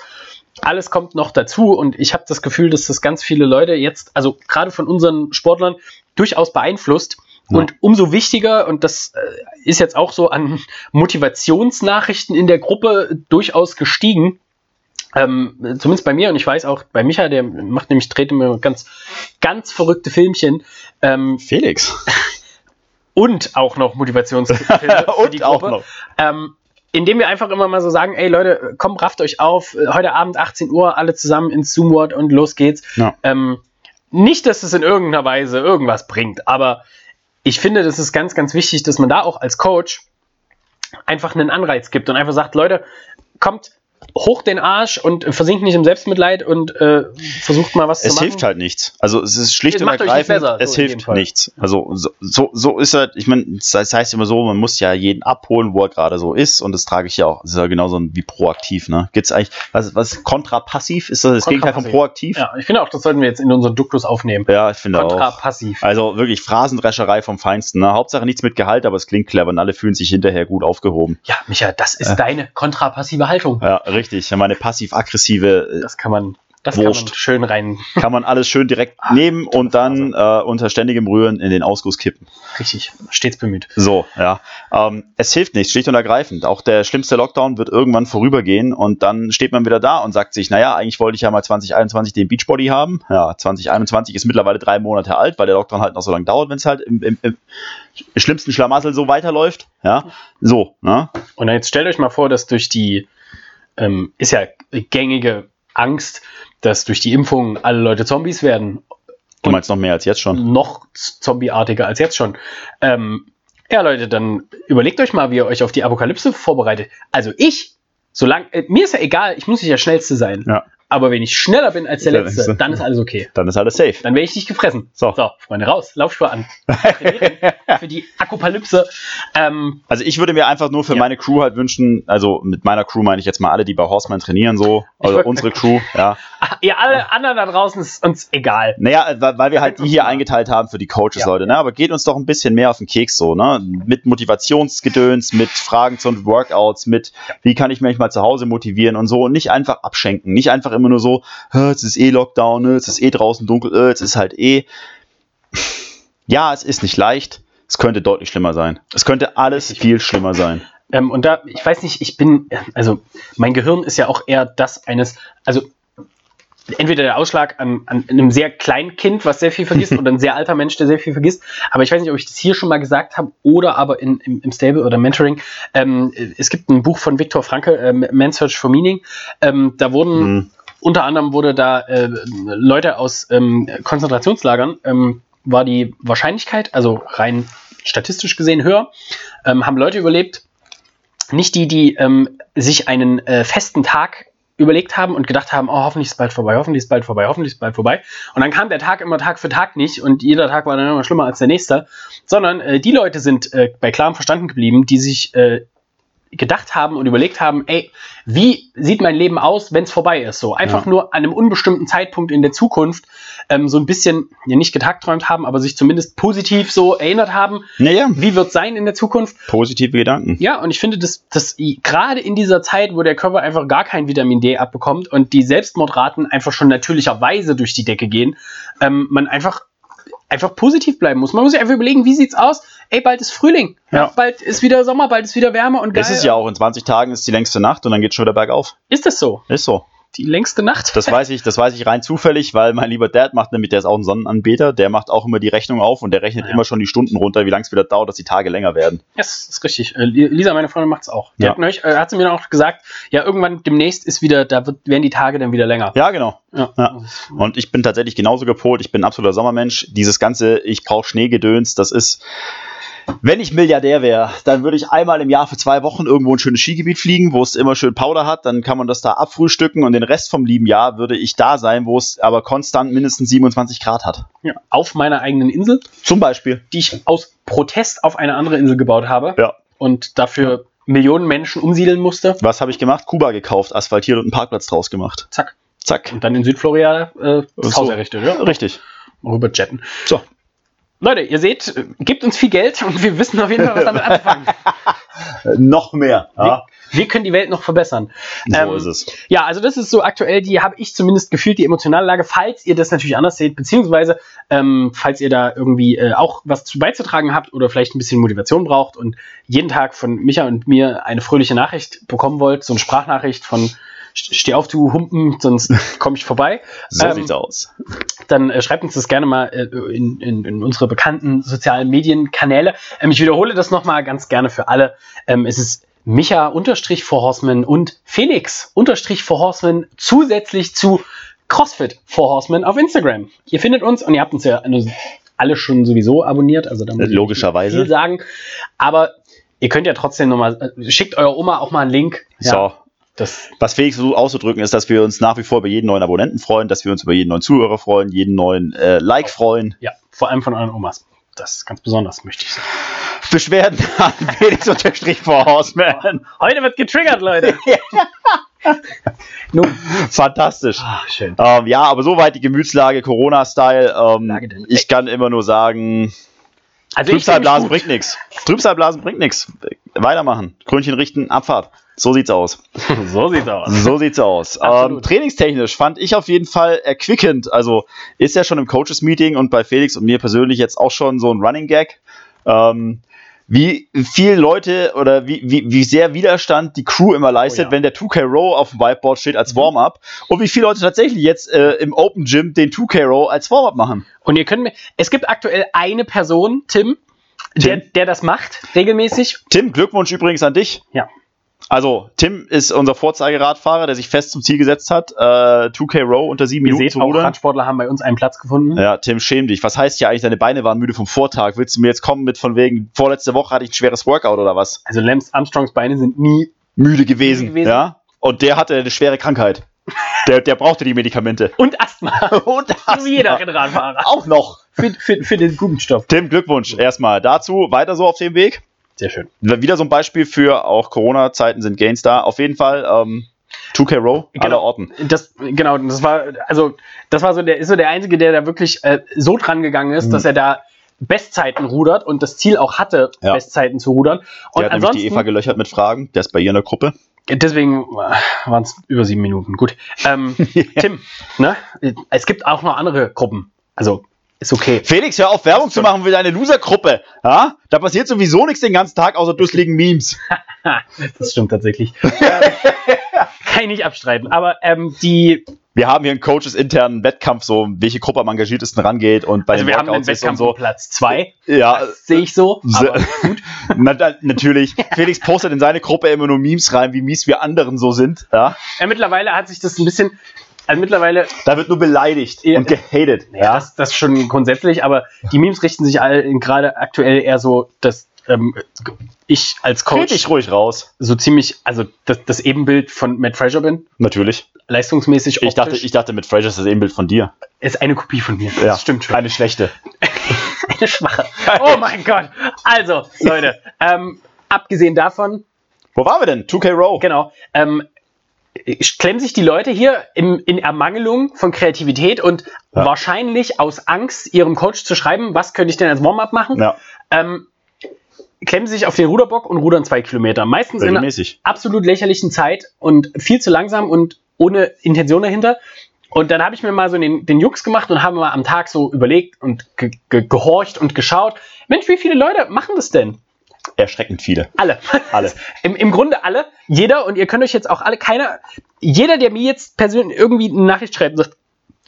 Alles kommt noch dazu und ich habe das Gefühl, dass das ganz viele Leute jetzt, also gerade von unseren Sportlern, durchaus beeinflusst. Ja. Und umso wichtiger, und das äh, ist jetzt auch so an Motivationsnachrichten in der Gruppe durchaus gestiegen, ähm, zumindest bei mir und ich weiß auch bei Micha, der macht nämlich, dreht immer ganz, ganz verrückte Filmchen. Ähm, Felix. (laughs) Und auch noch Motivationsfilme (laughs) und. Auch noch. Ähm, indem wir einfach immer mal so sagen, ey Leute, komm, rafft euch auf, heute Abend 18 Uhr, alle zusammen ins Zoom-Word und los geht's. Ja. Ähm, nicht, dass es in irgendeiner Weise irgendwas bringt, aber ich finde, das ist ganz, ganz wichtig, dass man da auch als Coach einfach einen Anreiz gibt und einfach sagt, Leute, kommt, hoch den Arsch und äh, versinkt nicht im Selbstmitleid und äh, versucht mal was Es zu machen. hilft halt nichts. Also es ist schlicht Es und ergreifend, besser, es so hilft nichts. Also so, so, so ist halt, ich meine, das heißt immer so, man muss ja jeden abholen, wo er gerade so ist und das trage ich ja auch. Das ist ja genauso wie proaktiv, ne? Gibt's eigentlich, was, was kontrapassiv ist das das Gegenteil von proaktiv? Ja, ich finde auch, das sollten wir jetzt in unseren Duktus aufnehmen. Ja, ich finde auch. Kontrapassiv. Also wirklich Phrasendrescherei vom Feinsten. Ne? Hauptsache nichts mit Gehalt, aber es klingt clever und alle fühlen sich hinterher gut aufgehoben. Ja, Micha, das ist deine kontrapassive Haltung. Ja, richtig. Meine passiv-aggressive äh, Das kann man, das Wurscht. kann man schön rein. kann man alles schön direkt nehmen und dann äh, unter ständigem Rühren in den Ausguss kippen. Richtig, stets bemüht. So, ja. Ähm, es hilft nichts, schlicht und ergreifend. Auch der schlimmste Lockdown wird irgendwann vorübergehen und dann steht man wieder da und sagt sich, naja, eigentlich wollte ich ja mal 2021 den Beachbody haben. Ja, 2021 ist mittlerweile drei Monate alt, weil der Lockdown halt noch so lange dauert, wenn es halt im, im, im schlimmsten Schlamassel so weiterläuft. Ja, so, ne? Und dann jetzt stellt euch mal vor, dass durch die, ähm, ist ja gängige Angst, dass durch die Impfung alle Leute Zombies werden. Du meinst noch mehr als jetzt schon. Noch zombieartiger als jetzt schon. Ähm, ja, Leute, dann überlegt euch mal, wie ihr euch auf die Apokalypse vorbereitet. Also ich, solange, äh, mir ist ja egal, ich muss nicht der Schnellste sein. Ja. Aber wenn ich schneller bin als der Dann Letzte, ist- dann ist alles okay. Dann ist alles safe. Dann werde ich nicht gefressen. So. so Freunde, raus, Laufschuhe an. (laughs) Für die Apokalypse. Ähm, Also ich würde mir einfach nur für Ja. meine Crew halt wünschen, also mit meiner Crew meine ich jetzt mal alle, die bei Horseman trainieren, so, also unsere Crew, ja. ihr alle anderen da draußen ist uns egal. Naja, weil wir halt die hier eingeteilt haben für die Coaches, Ja. Leute, ne? Aber geht uns doch ein bisschen mehr auf den Keks so, ne? Mit Motivationsgedöns, mit Fragen zu Workouts, mit wie kann ich mich mal zu Hause motivieren und so und nicht einfach abschenken. Nicht einfach immer nur so, "Hä, jetzt ist eh Lockdown, ne? jetzt ist eh draußen dunkel, äh, jetzt ist halt eh. (laughs) Ja, es ist nicht leicht. Es könnte deutlich schlimmer sein. Es könnte alles viel schlimmer sein. Ähm, und da, ich weiß nicht, ich bin, also mein Gehirn ist ja auch eher das eines, also entweder der Ausschlag an, an einem sehr kleinen Kind, was sehr viel vergisst, (laughs) oder ein sehr alter Mensch, der sehr viel vergisst. Aber ich weiß nicht, ob ich das hier schon mal gesagt habe oder aber in, im, im Stable oder Mentoring. Ähm, es gibt ein Buch von Viktor Frankl, äh, Man's Search for Meaning. Ähm, da wurden Hm. Unter anderem wurde da äh, Leute aus ähm, Konzentrationslagern, ähm, war die Wahrscheinlichkeit, also rein statistisch gesehen höher, ähm, haben Leute überlebt, nicht die, die ähm, sich einen äh, festen Tag überlegt haben und gedacht haben, oh, hoffentlich ist bald vorbei, hoffentlich ist bald vorbei, hoffentlich ist bald vorbei. Und dann kam der Tag immer Tag für Tag nicht und jeder Tag war dann immer schlimmer als der nächste, sondern äh, die Leute sind äh, bei klarem Verstanden geblieben, die sich äh, gedacht haben und überlegt haben, ey, wie sieht mein Leben aus, wenn es vorbei ist? So einfach Ja. nur an einem unbestimmten Zeitpunkt in der Zukunft ähm, so ein bisschen, ja nicht getagträumt haben, aber sich zumindest positiv so erinnert haben, Naja, wie wird sein in der Zukunft. positive Gedanken. Ja, und ich finde, dass, dass gerade in dieser Zeit, wo der Körper einfach gar kein Vitamin D abbekommt und die Selbstmordraten einfach schon natürlicherweise durch die Decke gehen, ähm, man einfach einfach positiv bleiben muss. Man muss sich einfach überlegen, wie sieht's aus? Ey, bald ist Frühling. Ja. Bald ist wieder Sommer, bald ist wieder Wärme und geil. Das ist ja auch, in 20 Tagen ist die längste Nacht und dann geht schon wieder bergauf. Ist das so? Ist so. Die längste Nacht? Das weiß ich, das weiß ich rein zufällig, weil mein lieber Dad macht nämlich, der ist auch ein Sonnenanbeter, der macht auch immer die Rechnung auf und der rechnet Ja. immer schon die Stunden runter, wie lange es wieder dauert, dass die Tage länger werden. Ja, das ist richtig. Äh, Lisa, meine Freundin, macht's auch. Die Ja. hat, neulich, äh, hat sie mir dann auch gesagt, ja, irgendwann demnächst ist wieder, da wird, werden die Tage dann wieder länger. Ja, genau. Ja. Ja. Und ich bin tatsächlich genauso gepolt. Ich bin ein absoluter Sommermensch. Dieses ganze, ich brauche Schneegedöns, das ist. Wenn ich Milliardär wäre, dann würde ich einmal im Jahr für zwei Wochen irgendwo ein schönes Skigebiet fliegen, wo es immer schön Powder hat. Dann kann man das da abfrühstücken und den Rest vom lieben Jahr würde ich da sein, wo es aber konstant mindestens 27 Grad hat. Ja. Auf meiner eigenen Insel, Zum Beispiel. die ich aus Protest auf eine andere Insel gebaut habe Ja. und dafür Millionen Menschen umsiedeln musste. Was habe ich gemacht? Kuba gekauft, asphaltiert und einen Parkplatz draus gemacht. Zack. Zack. Und dann in Südflorida äh, das So. Haus errichtet, ja? Richtig. Rüber jetten. So. Leute, ihr seht, gebt uns viel Geld und wir wissen auf jeden Fall, was damit anzufangen. Äh, (laughs) noch mehr. Ja. Wir können die Welt noch verbessern. So Ähm, ist es. Ja, also das ist so aktuell, die habe ich zumindest gefühlt, die emotionale Lage, falls ihr das natürlich anders seht, beziehungsweise ähm, falls ihr da irgendwie äh, auch was zu beizutragen habt oder vielleicht ein bisschen Motivation braucht und jeden Tag von Micha und mir eine fröhliche Nachricht bekommen wollt, so eine Sprachnachricht von Steh auf, du Humpen, sonst komme ich vorbei. (laughs) So ähm, sieht's aus. dann äh, schreibt uns das gerne mal äh, in, in, in unsere bekannten sozialen Medienkanäle. Ähm, ich wiederhole das nochmal ganz gerne für alle. Ähm, es ist Micha unterstrich for Horseman und Felix unterstrich for Horseman zusätzlich zu CrossFit for Horseman auf Instagram. Ihr findet uns und ihr habt uns ja alle schon sowieso abonniert, also da muss ich Logischerweise. nicht viel sagen. Aber ihr könnt ja trotzdem nochmal, äh, schickt eurer Oma auch mal einen Link. Ja. So. Das, Was Felix versucht auszudrücken, ist, dass wir uns nach wie vor über jeden neuen Abonnenten freuen, dass wir uns über jeden neuen Zuhörer freuen, jeden neuen äh, Like freuen. ja, vor allem von euren Omas. Das ist ganz besonders, möchte ich sagen. Beschwerden (laughs) an Felix unterstrich vor Horseman. Heute wird getriggert, Leute. (laughs) (laughs) Nun, Fantastisch. ah, schön. Ähm, ja, aber soweit die Gemütslage, Corona-Style. Ähm, ich kann immer nur sagen, Also Trübsalblasen bringt nichts. Trübsalblasen bringt nichts. Weitermachen. Krönchen richten, Abfahrt. So sieht's aus. (laughs) So sieht's aus. So sieht's aus. ähm, trainingstechnisch fand ich auf jeden Fall erquickend. Also ist ja schon im Coaches-Meeting und bei Felix und mir persönlich jetzt auch schon so ein Running Gag. Ähm, wie viele Leute oder wie, wie, wie sehr Widerstand die Crew immer leistet, Oh ja. Mhm. wenn der 2K Row auf dem Whiteboard steht als Warm-up und wie viele Leute tatsächlich jetzt äh, im Open Gym den 2K Row als Warm-up machen. Und ihr könnt mir, es gibt aktuell eine Person, Tim, Der, der das macht, regelmäßig. Tim, Glückwunsch übrigens an dich. Ja. Also, Tim ist unser Vorzeigeradfahrer, der sich fest zum Ziel gesetzt hat, äh, 2K Row unter sieben Ihr Minuten seht, zu auch rudern. Radsportler haben bei uns einen Platz gefunden. Ja, Tim, schäm dich. Was heißt ja eigentlich, deine Beine waren müde vom Vortag? Willst du mir jetzt kommen mit von wegen, vorletzte Woche hatte ich ein schweres Workout oder was? Also Lance Armstrongs Beine sind nie. Müde gewesen, Müde gewesen. ja? Und der hatte eine schwere Krankheit. Der, der brauchte die Medikamente. Und Asthma. (laughs) Und So wie jeder Rennradfahrer. Auch noch. Für, für, für den guten Stoff. Tim, Glückwunsch erstmal dazu. Weiter so auf dem Weg. Sehr schön. Wieder so ein Beispiel für auch Corona-Zeiten sind Gains da. Auf jeden Fall ähm, 2K Row Genau. aller Orten. Das, genau, das war, also, das war so der, ist so der Einzige, der da wirklich äh, so dran gegangen ist, Mhm. dass er da Bestzeiten rudert und das Ziel auch hatte, Ja. Bestzeiten zu rudern. Und Der hat nämlich die ansonsten, Eva gelöchert mit Fragen. Der ist bei ihr in der Gruppe. deswegen waren es über sieben Minuten. Gut. Ähm, (laughs) Tim, ne? Es gibt auch noch andere Gruppen. Also, ist okay. Felix, hör auf, Werbung zu machen für deine Loser-Gruppe. Ja? Da passiert sowieso nichts den ganzen Tag, außer dusseligen Memes. (laughs) Das stimmt tatsächlich. (laughs) ähm, kann ich nicht abstreiten. Aber ähm, die, Wir haben hier einen Coaches internen Wettkampf, so welche Gruppe am engagiertesten rangeht und bei also den wir haben Workouts ist und Wettkampf so. Platz zwei. Ja, Sehe ich so. Aber (laughs) na, na, natürlich. Felix postet in seine Gruppe immer nur Memes rein, wie mies wir anderen so sind. Ja? ja, mittlerweile hat sich das ein bisschen, also mittlerweile Da wird nur beleidigt Ja. und gehatet. Ja, das, das schon grundsätzlich, aber die Memes richten sich gerade aktuell eher so, dass ähm, ich als Red Coach dich ruhig raus. so ziemlich, also das, das Ebenbild von Matt Fraser bin, Natürlich. leistungsmäßig Ich dachte, optisch, ich dachte mit Fraser ist das Ebenbild von dir. ist eine Kopie von mir. Ja, Das stimmt schon. Eine schlechte. (laughs) Eine schwache. Oh mein Gott. Also, Leute, (laughs) ähm, abgesehen davon, Wo waren wir denn? 2K Row. genau, ähm, klemmen sich die Leute hier im, in Ermangelung von Kreativität und Ja. wahrscheinlich aus Angst, ihrem Coach zu schreiben, was könnte ich denn als Warm-up machen, Ja, ähm, klemmen sich auf den Ruderbock und rudern zwei Kilometer. Meistens in einer absolut lächerlichen Zeit und viel zu langsam und ohne Intention dahinter. Und dann habe ich mir mal so den, den Jux gemacht und habe mal am Tag so überlegt und ge ge gehorcht und geschaut. Mensch, wie viele Leute machen das denn? Erschreckend viele. Alle. (laughs) Alle. Im, Im Grunde alle. Jeder, und ihr könnt euch jetzt auch alle, keiner, jeder, der mir jetzt persönlich irgendwie eine Nachricht schreibt und sagt,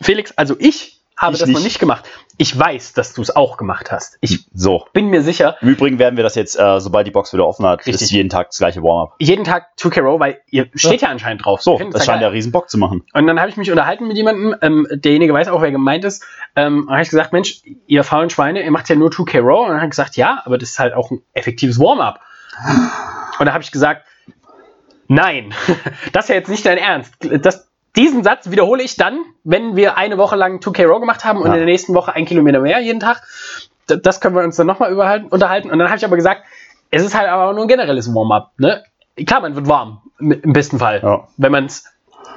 Felix, also ich habe Ich das noch nicht. nicht gemacht. Ich weiß, dass du es auch gemacht hast. Ich So. bin mir sicher, Im Übrigen werden wir das jetzt, äh, sobald die Box wieder offen hat, Richtig. ist jeden Tag das gleiche Warm-up. jeden Tag 2K Row, weil ihr steht ja, anscheinend drauf. So, das ja scheint ja riesen Bock zu machen. Und dann habe ich mich unterhalten mit jemandem, ähm, derjenige weiß auch, wer gemeint ist. Ähm, habe ich gesagt, Mensch, ihr faulen Schweine, ihr macht ja nur 2K Row. Und dann hat er gesagt, ja, aber das ist halt auch ein effektives Warm-up. Und da habe ich gesagt, nein, (laughs) das ist ja jetzt nicht dein Ernst. Das, diesen Satz wiederhole ich dann, wenn wir eine Woche lang 2K Row gemacht haben und Ja. in der nächsten Woche ein Kilometer mehr jeden Tag. Das können wir uns dann nochmal unterhalten. Und dann habe ich aber gesagt, es ist halt aber nur ein generelles Warm-up. Ne? Klar, man wird warm, im besten Fall, Ja. wenn man es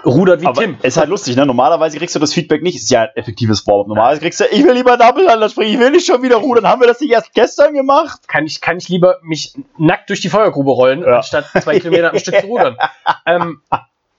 rudert wie Aber Tim. es ist halt lustig, ne? Normalerweise kriegst du das Feedback nicht, ist ja ein effektives Warm-up. Normalerweise kriegst du, ich will lieber Double springen, ich will nicht schon wieder rudern. Haben wir das nicht erst gestern gemacht? kann ich, kann ich lieber mich nackt durch die Feuergrube rollen, Ja. anstatt zwei Kilometer am Stück zu rudern. (laughs) Ähm,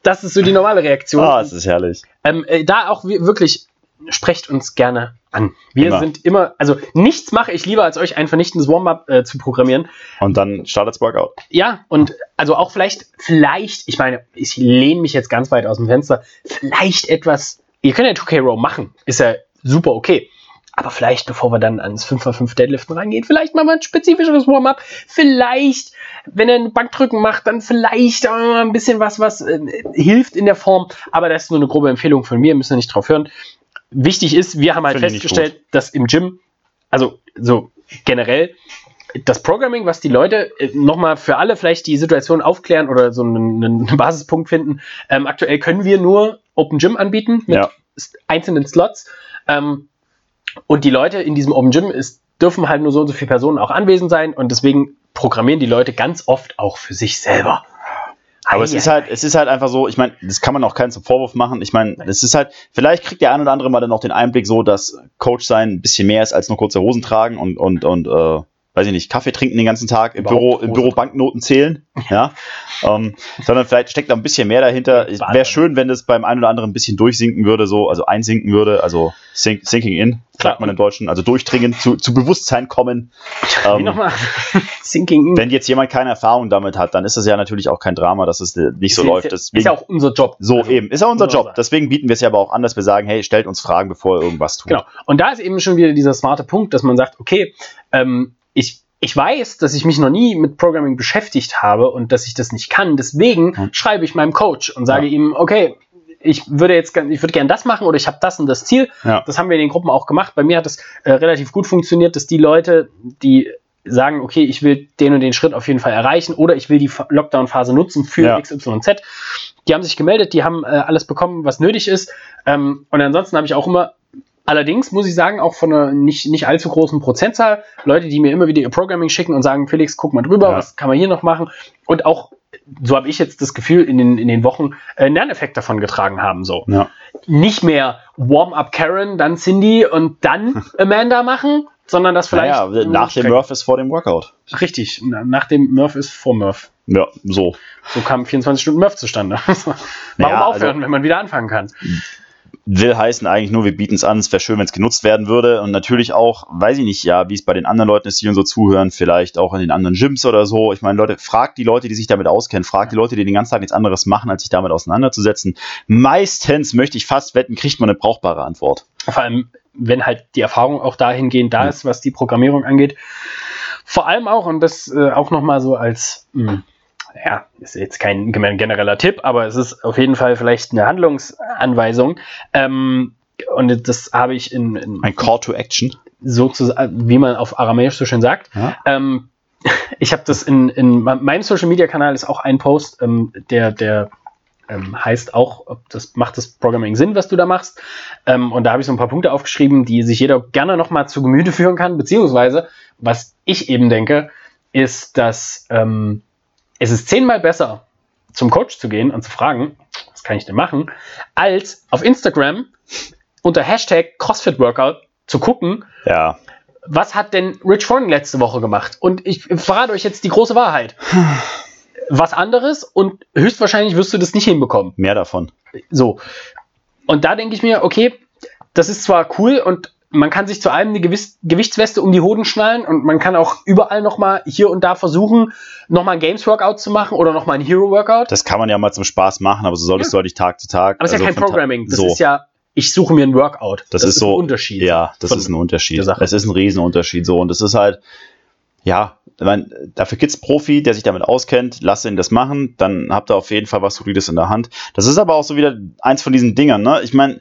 das ist so die normale Reaktion. Ah, es ist herrlich. ähm, äh, da auch wir- wirklich, sprecht uns gerne an. Wir Immer. sind immer, also nichts mache ich lieber, als euch ein vernichtendes Warm-up äh, zu programmieren. Und dann startet's Workout. Ja, und also auch vielleicht, vielleicht, ich meine, ich lehne mich jetzt ganz weit aus dem Fenster, vielleicht etwas, ihr könnt ja 2K Row machen, ist ja super okay. Aber vielleicht, bevor wir dann ans 5x5 Deadliften reingehen, vielleicht mal ein spezifischeres Warm-up. Vielleicht, wenn er ein Bankdrücken macht, dann vielleicht ein bisschen was, was äh, hilft in der Form. Aber das ist nur eine grobe Empfehlung von mir, müssen wir nicht drauf hören. Wichtig ist, wir haben halt nicht festgestellt, dass im Gym, also so generell, das Programming, was die Leute äh, nochmal für alle vielleicht die Situation aufklären oder so einen, einen (laughs) Basispunkt finden. Ähm, aktuell können wir nur Open Gym anbieten mit Ja. einzelnen Slots. Ähm, und die Leute in diesem Open Gym ist, dürfen halt nur so und so viele Personen auch anwesend sein und deswegen programmieren die Leute ganz oft auch für sich selber. Aber es ist halt, es ist halt einfach so, ich meine, das kann man auch keinen zum Vorwurf machen. Ich meine, es ist halt, vielleicht kriegt der ein oder andere mal dann noch den Einblick so, dass Coach sein ein bisschen mehr ist als nur kurze Hosen tragen und, und, und äh, weiß ich nicht, Kaffee trinken den ganzen Tag, im Überhaupt Büro, im. Büro Banknoten zählen, (laughs) ja. ähm, sondern vielleicht steckt da ein bisschen mehr dahinter. Wäre schön, wenn das beim einen oder anderen ein bisschen durchsinken würde, so, also einsinken würde, also sink, sinking in, sagt man im Deutschen, also durchdringen, zu, zu Bewusstsein kommen. (laughs) Ähm, nochmal? (laughs) Sinking in. wenn jetzt jemand keine Erfahrung damit hat, dann ist das ja natürlich auch kein Drama, dass es äh, nicht so ist, läuft. Ist, Deswegen, ist ja auch unser Job. so Also, eben, ist auch unser Job. Deswegen bieten wir es ja aber auch an, dass wir sagen, hey, stellt uns Fragen, bevor ihr irgendwas tut. Genau. Und da ist eben schon wieder dieser smarte Punkt, dass man sagt, okay, ähm, ich, ich weiß, dass ich mich noch nie mit Programming beschäftigt habe und dass ich das nicht kann. Deswegen Hm. schreibe ich meinem Coach und sage Ja. ihm, okay, ich würde jetzt ich würde gerne das machen oder ich habe das und das Ziel. Ja. Das haben wir in den Gruppen auch gemacht. Bei mir hat das äh, relativ gut funktioniert, dass die Leute, die sagen, okay, ich will den und den Schritt auf jeden Fall erreichen oder ich will die Lockdown-Phase nutzen für Ja. XYZ. Die haben sich gemeldet, die haben äh, alles bekommen, was nötig ist. Ähm, und ansonsten habe ich auch immer, allerdings muss ich sagen, auch von einer nicht, nicht allzu großen Prozentzahl, Leute, die mir immer wieder ihr Programming schicken und sagen, Felix, guck mal drüber, Ja. was kann man hier noch machen? Und auch, so habe ich jetzt das Gefühl, in den, in den Wochen äh, einen Lerneffekt davon getragen haben. So Ja. nicht mehr Warm-up Karen, dann Cindy und dann (laughs) Amanda machen, sondern das vielleicht Naja, nach dem Murph ist vor dem Workout. Richtig, na- nach dem Murph ist vor Murph. Ja, so. So kam 24 Stunden Murph zustande. (laughs) Warum Naja, aufhören, also- wenn man wieder anfangen kann? Will heißen eigentlich nur, wir bieten es an, es wäre schön, wenn es genutzt werden würde. Und natürlich auch, weiß ich nicht, ja, wie es bei den anderen Leuten ist, die uns so zuhören, vielleicht auch in den anderen Gyms oder so. Ich meine, Leute, fragt die Leute, die sich damit auskennen, fragt die Leute, die den ganzen Tag nichts anderes machen, als sich damit auseinanderzusetzen. Meistens, möchte ich fast wetten, kriegt man eine brauchbare Antwort. Vor allem, wenn halt die Erfahrung auch dahingehend da Ja. ist, was die Programmierung angeht. Vor allem auch, und das äh, auch nochmal so als, mh, ja, ist jetzt kein gen- genereller Tipp, aber es ist auf jeden Fall vielleicht eine Handlungsanweisung. Ähm, und das habe ich in, in Ein Call to Action. sozusagen, wie man auf Aramäisch so schön sagt. Ja. Ähm, (laughs) ich habe das in, in me- meinem Social Media Kanal ist auch ein Post, ähm, der, der ähm, heißt auch, ob das macht das Programming Sinn, was du da machst. Ähm, und da habe ich so ein paar Punkte aufgeschrieben, die sich jeder gerne nochmal zu Gemüte führen kann, beziehungsweise was ich eben denke, ist, dass ähm, es ist zehnmal besser, zum Coach zu gehen und zu fragen, was kann ich denn machen, als auf Instagram unter Hashtag CrossFit Workout zu gucken, Ja. was hat denn Rich Froning letzte Woche gemacht? Und ich verrate euch jetzt die große Wahrheit. Was anderes und höchstwahrscheinlich wirst du das nicht hinbekommen. Mehr davon. So. Und da denke ich mir, okay, das ist zwar cool und man kann sich zu allem eine Gewiss Gewichtsweste um die Hoden schnallen und man kann auch überall nochmal hier und da versuchen, nochmal ein Games-Workout zu machen oder nochmal ein Hero-Workout. Das kann man ja mal zum Spaß machen, aber so solltest du halt nicht Tag zu Tag. Aber es ist also ja kein von Ta- Programming. Das so. ist ja, ich suche mir ein Workout. Das, ist so ein Unterschied. Ja, das ist ein Unterschied. Es ist ein Riesenunterschied so und es ist halt ja, ich mein, dafür gibt's Profi, der sich damit auskennt, lass ihn das machen, dann habt ihr auf jeden Fall was Solides in der Hand. Das ist aber auch so wieder eins von diesen Dingern, ne? Ich meine,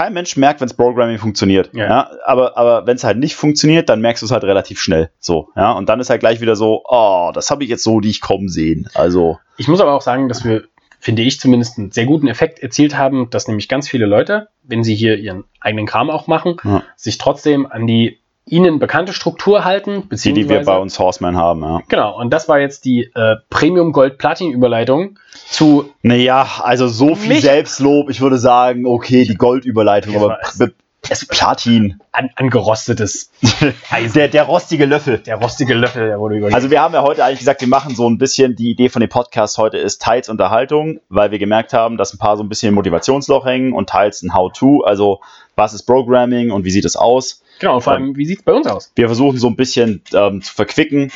kein Mensch merkt, wenns Programming funktioniert. Ja. Ja. aber aber wenn es halt nicht funktioniert, dann merkst du es halt relativ schnell. So, ja. Und dann ist halt gleich wieder so, oh, das habe ich jetzt so nicht kommen sehen. Also, Ich muss aber auch sagen, dass wir, finde ich zumindest, einen sehr guten Effekt erzielt haben, dass nämlich ganz viele Leute, wenn sie hier ihren eigenen Kram auch machen, Ja. sich trotzdem an die ihnen bekannte Struktur halten, die, die wir bei uns Horseman haben, ja. Genau, und das war jetzt die äh, Premium Gold Platin Überleitung zu Naja, also so viel Nicht- Selbstlob, ich würde sagen, okay, die Goldüberleitung, aber es- Platin. an, angerostetes (laughs) Eisen. Der, der rostige Löffel. Der rostige Löffel, der wurde über Also wir haben ja heute eigentlich gesagt, wir machen so ein bisschen, die Idee von dem Podcast heute ist teils Unterhaltung, weil wir gemerkt haben, dass ein paar so ein bisschen im Motivationsloch hängen und teils ein How-To, also was ist Programming und wie sieht es aus. Genau, und vor allem, wie sieht es bei uns aus? Wir versuchen so ein bisschen ähm, zu verquicken,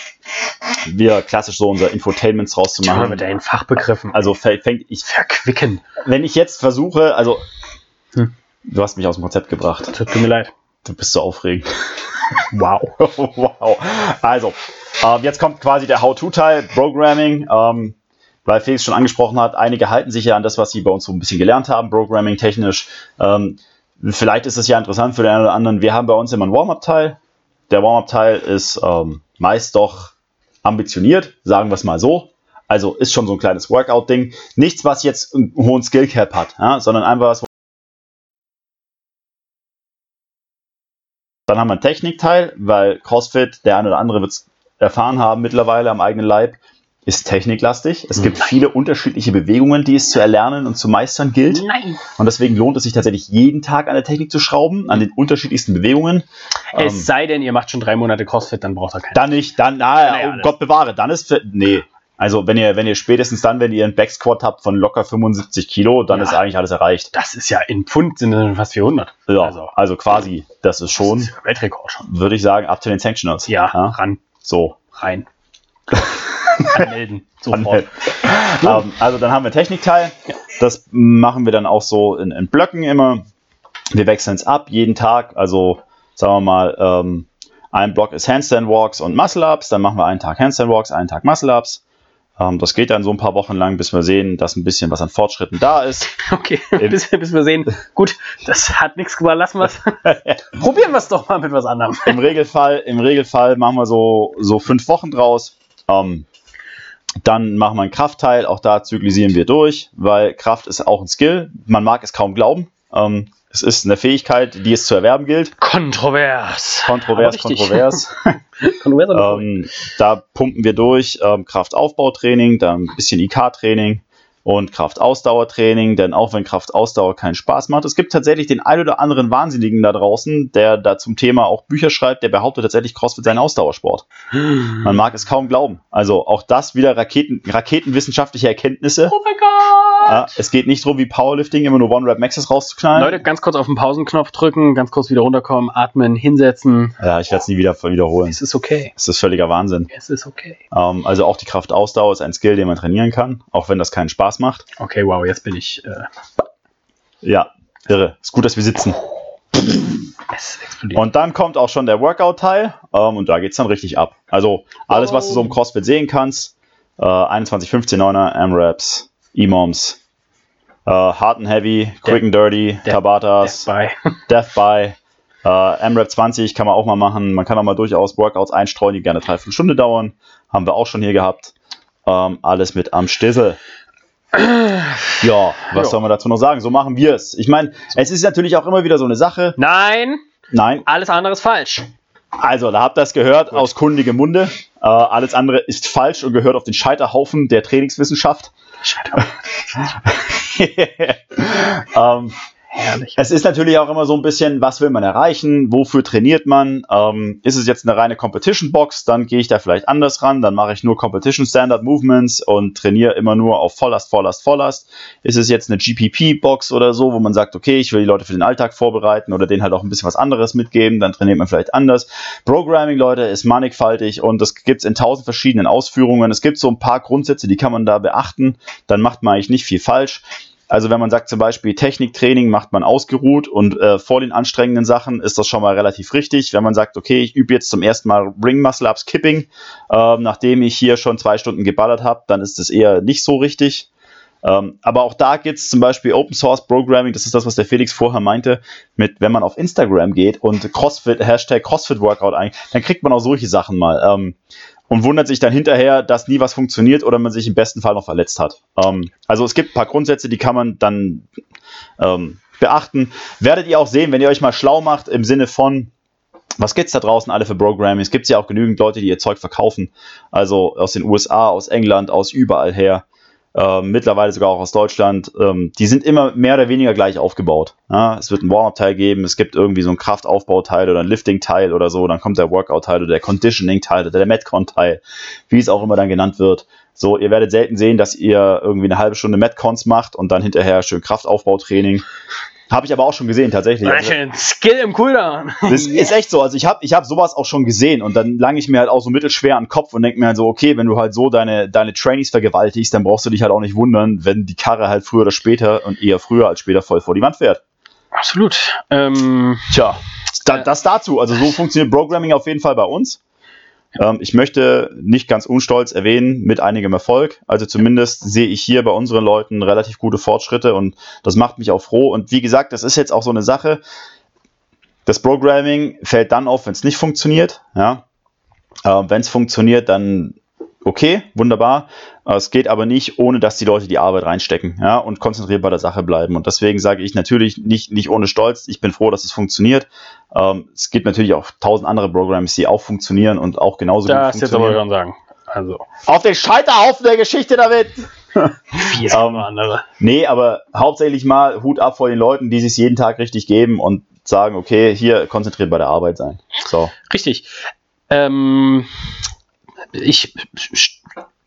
wir klassisch so unser Infotainments Tja, rauszumachen. mit deinen Fachbegriffen. Also fä- fängt ich, verquicken. wenn ich jetzt versuche, also Hm. du hast mich aus dem Konzept gebracht. Tut mir leid. Du bist so aufregend. (laughs) Wow. (laughs) wow. Also, äh, jetzt kommt quasi der How-To-Teil, Programming. Ähm, weil Felix schon angesprochen hat, einige halten sich ja an das, was sie bei uns so ein bisschen gelernt haben, Programming technisch. Ähm, vielleicht ist es ja interessant für den einen oder anderen. Wir haben bei uns immer einen Warm-Up-Teil. Der Warm-Up-Teil ist ähm, meist doch ambitioniert, sagen wir es mal so. Also ist schon so ein kleines Workout-Ding. Nichts, was jetzt einen hohen Skill-Cap hat, ja, sondern einfach was. Dann haben wir einen Technikteil, weil CrossFit, der eine oder andere wird es erfahren haben mittlerweile am eigenen Leib, ist techniklastig. Es gibt viele unterschiedliche Bewegungen, die es zu erlernen und zu meistern gilt. Nein. Und deswegen lohnt es sich tatsächlich jeden Tag an der Technik zu schrauben, an den unterschiedlichsten Bewegungen. Es Ähm, sei denn, ihr macht schon drei Monate CrossFit, dann braucht ihr keinen. Dann nicht, dann, na, Naja, oh. Gott bewahre, dann ist, für, nee. Also wenn ihr, wenn ihr spätestens dann, wenn ihr einen Backsquat habt von locker 75 Kilo, dann Ja. ist eigentlich alles erreicht. Das ist ja in Pfund sind das fast 400. Ja, Also, also, quasi, das ist das schon, ist Weltrekord schon. würde ich sagen, up to den Sanctionals. Ja, ran, So. rein. (laughs) Anmelden. (laughs) Sofort. Anmelden. ähm, also dann haben wir Technikteil. Das machen wir dann auch so in, in Blöcken immer. Wir wechseln es ab jeden Tag. Also sagen wir mal, ähm, ein Block ist Handstand Walks und Muscle Ups. Dann machen wir einen Tag Handstand Walks, einen Tag Muscle Ups. Ähm, das geht dann so ein paar Wochen lang, bis wir sehen, dass ein bisschen was an Fortschritten da ist. (laughs) Okay, bis, bis wir sehen, gut, das hat nichts gemacht, lassen wir es. (laughs) Probieren wir es doch mal mit was anderem. Im Regelfall, im Regelfall machen wir so, so fünf Wochen draus. Ähm, dann machen wir einen Kraftteil, auch da zyklisieren wir durch, weil Kraft ist auch ein Skill. Man mag es kaum glauben. Ähm, es ist eine Fähigkeit, die es zu erwerben gilt. Kontrovers. Kontrovers, kontrovers. (laughs) Kontrovers ähm, da pumpen wir durch ähm, Kraftaufbautraining, dann ein bisschen IK-Training und Kraftausdauertraining, denn auch wenn Kraftausdauer keinen Spaß macht, es gibt tatsächlich den ein oder anderen Wahnsinnigen da draußen, der da zum Thema auch Bücher schreibt, der behauptet tatsächlich, CrossFit sei ein Ausdauersport. Man mag es kaum glauben. Also auch das wieder Raketen, raketenwissenschaftliche Erkenntnisse. Oh mein Gott! Ja, es geht nicht darum, wie Powerlifting immer nur One-Rap-Maxes rauszuknallen. Leute, ganz kurz auf den Pausenknopf drücken, ganz kurz wieder runterkommen, atmen, hinsetzen. Ja, ich werde es nie wieder wiederholen. Es ist okay. Es ist völliger Wahnsinn. Es ist okay. Ähm, also auch die Kraftausdauer ist ein Skill, den man trainieren kann, auch wenn das keinen Spaß macht. Okay, wow, jetzt bin ich. Äh, Ja, irre. Ist gut, dass wir sitzen. es explodiert. Und dann kommt auch schon der Workout-Teil ähm, und da geht es dann richtig ab. Also alles, was du so im CrossFit sehen kannst, äh, 21, 15, 9er, M-Raps, E-Moms, äh, Hard and Heavy, Quick and Dirty, Der- Tabatas. (laughs) Death by, äh, M-Rap 20 kann man auch mal machen. Man kann auch mal durchaus Workouts einstreuen, die gerne drei, fünf Stunden dauern. Haben wir auch schon hier gehabt. Ähm, alles mit am Stissel. (sighs) Ja, was Ja. soll man dazu noch sagen? So machen wir es. Ich meine, es ist natürlich auch immer wieder so eine Sache. Nein, Nein, alles andere ist falsch. also da habt ihr es gehört aus kundigem Munde. Äh, alles andere ist falsch und gehört auf den Scheiterhaufen der Trainingswissenschaft. Scheiße. (laughs) ähm, Herrlich. Es ist natürlich auch immer so ein bisschen, was will man erreichen, wofür trainiert man. Ähm, ist es jetzt eine reine Competition Box, dann gehe ich da vielleicht anders ran, dann mache ich nur Competition Standard Movements und trainiere immer nur auf Volllast, Volllast, Volllast. Ist es jetzt eine GPP Box oder so, wo man sagt, okay, ich will die Leute für den Alltag vorbereiten oder denen halt auch ein bisschen was anderes mitgeben, dann trainiert man vielleicht anders. Programming, Leute, ist mannigfaltig und das gibt es in tausend verschiedenen Ausführungen. Es gibt so ein paar Grundsätze, die kann man da beachten, dann macht man eigentlich nicht viel falsch. Also wenn man sagt zum Beispiel Techniktraining macht man ausgeruht und äh, vor den anstrengenden Sachen ist das schon mal relativ richtig. Wenn man sagt, okay, ich übe jetzt zum ersten Mal Ring Muscle Ups Kipping, ähm, nachdem ich hier schon zwei Stunden geballert habe, dann ist das eher nicht so richtig. Ähm, aber auch da gibt es zum Beispiel Open Source Programming, das ist das, was der Felix vorher meinte, mit wenn man auf Instagram geht und CrossFit, Hashtag CrossFit Workout ein, dann kriegt man auch solche Sachen mal. Ähm, und wundert sich dann hinterher, dass nie was funktioniert oder man sich im besten Fall noch verletzt hat. Ähm, also es gibt ein paar Grundsätze, die kann man dann ähm, beachten. Werdet ihr auch sehen, wenn ihr euch mal schlau macht im Sinne von, was gibt's da draußen alle für Programming? Es gibt ja auch genügend Leute, die ihr Zeug verkaufen. Also aus den USA, aus England, aus überall her. Ähm, mittlerweile sogar auch aus Deutschland. Ähm, die sind immer mehr oder weniger gleich aufgebaut. Ja, es wird ein Warm-Up-Teil geben, es gibt irgendwie so ein Kraftaufbauteil oder ein Lifting-Teil oder so, dann kommt der Workout-Teil oder der Conditioning-Teil oder der Metcon-Teil, wie es auch immer dann genannt wird. So, ihr werdet selten sehen, dass ihr irgendwie eine halbe Stunde Metcons macht und dann hinterher schön Kraftaufbautraining. Habe ich aber auch schon gesehen, tatsächlich. Also, Skill im Cooldown. (laughs) das (laughs) ist echt so. Also ich habe ich hab sowas auch schon gesehen und dann lange ich mir halt auch so mittelschwer an den Kopf und denke mir halt so, okay, wenn du halt so deine, deine Trainees vergewaltigst, dann brauchst du dich halt auch nicht wundern, wenn die Karre halt früher oder später und eher früher als später voll vor die Wand fährt. Absolut. Ähm, Tja, da, das dazu. Also so funktioniert Programming auf jeden Fall bei uns. Ähm, ich möchte nicht ganz unstolz erwähnen, mit einigem Erfolg. Also zumindest sehe ich hier bei unseren Leuten relativ gute Fortschritte und das macht mich auch froh. Und wie gesagt, das ist jetzt auch so eine Sache. Das Programming fällt dann auf, wenn es nicht funktioniert. Ja. Äh, Wenn es funktioniert, dann okay, wunderbar. Es geht aber nicht, ohne dass die Leute die Arbeit reinstecken ja, und konzentriert bei der Sache bleiben. Und deswegen sage ich natürlich nicht, nicht ohne Stolz, ich bin froh, dass es funktioniert. Ähm, es gibt natürlich auch tausend andere Programs, die auch funktionieren und auch genauso Das gut jetzt aber funktionieren. schon sagen. Also, Auf den Scheiterhaufen der Geschichte damit! vier Ähm, andere. Nee, aber hauptsächlich mal Hut ab vor den Leuten, die sich jeden Tag richtig geben und sagen, okay, hier konzentriert bei der Arbeit sein. So. Richtig. Ähm, ich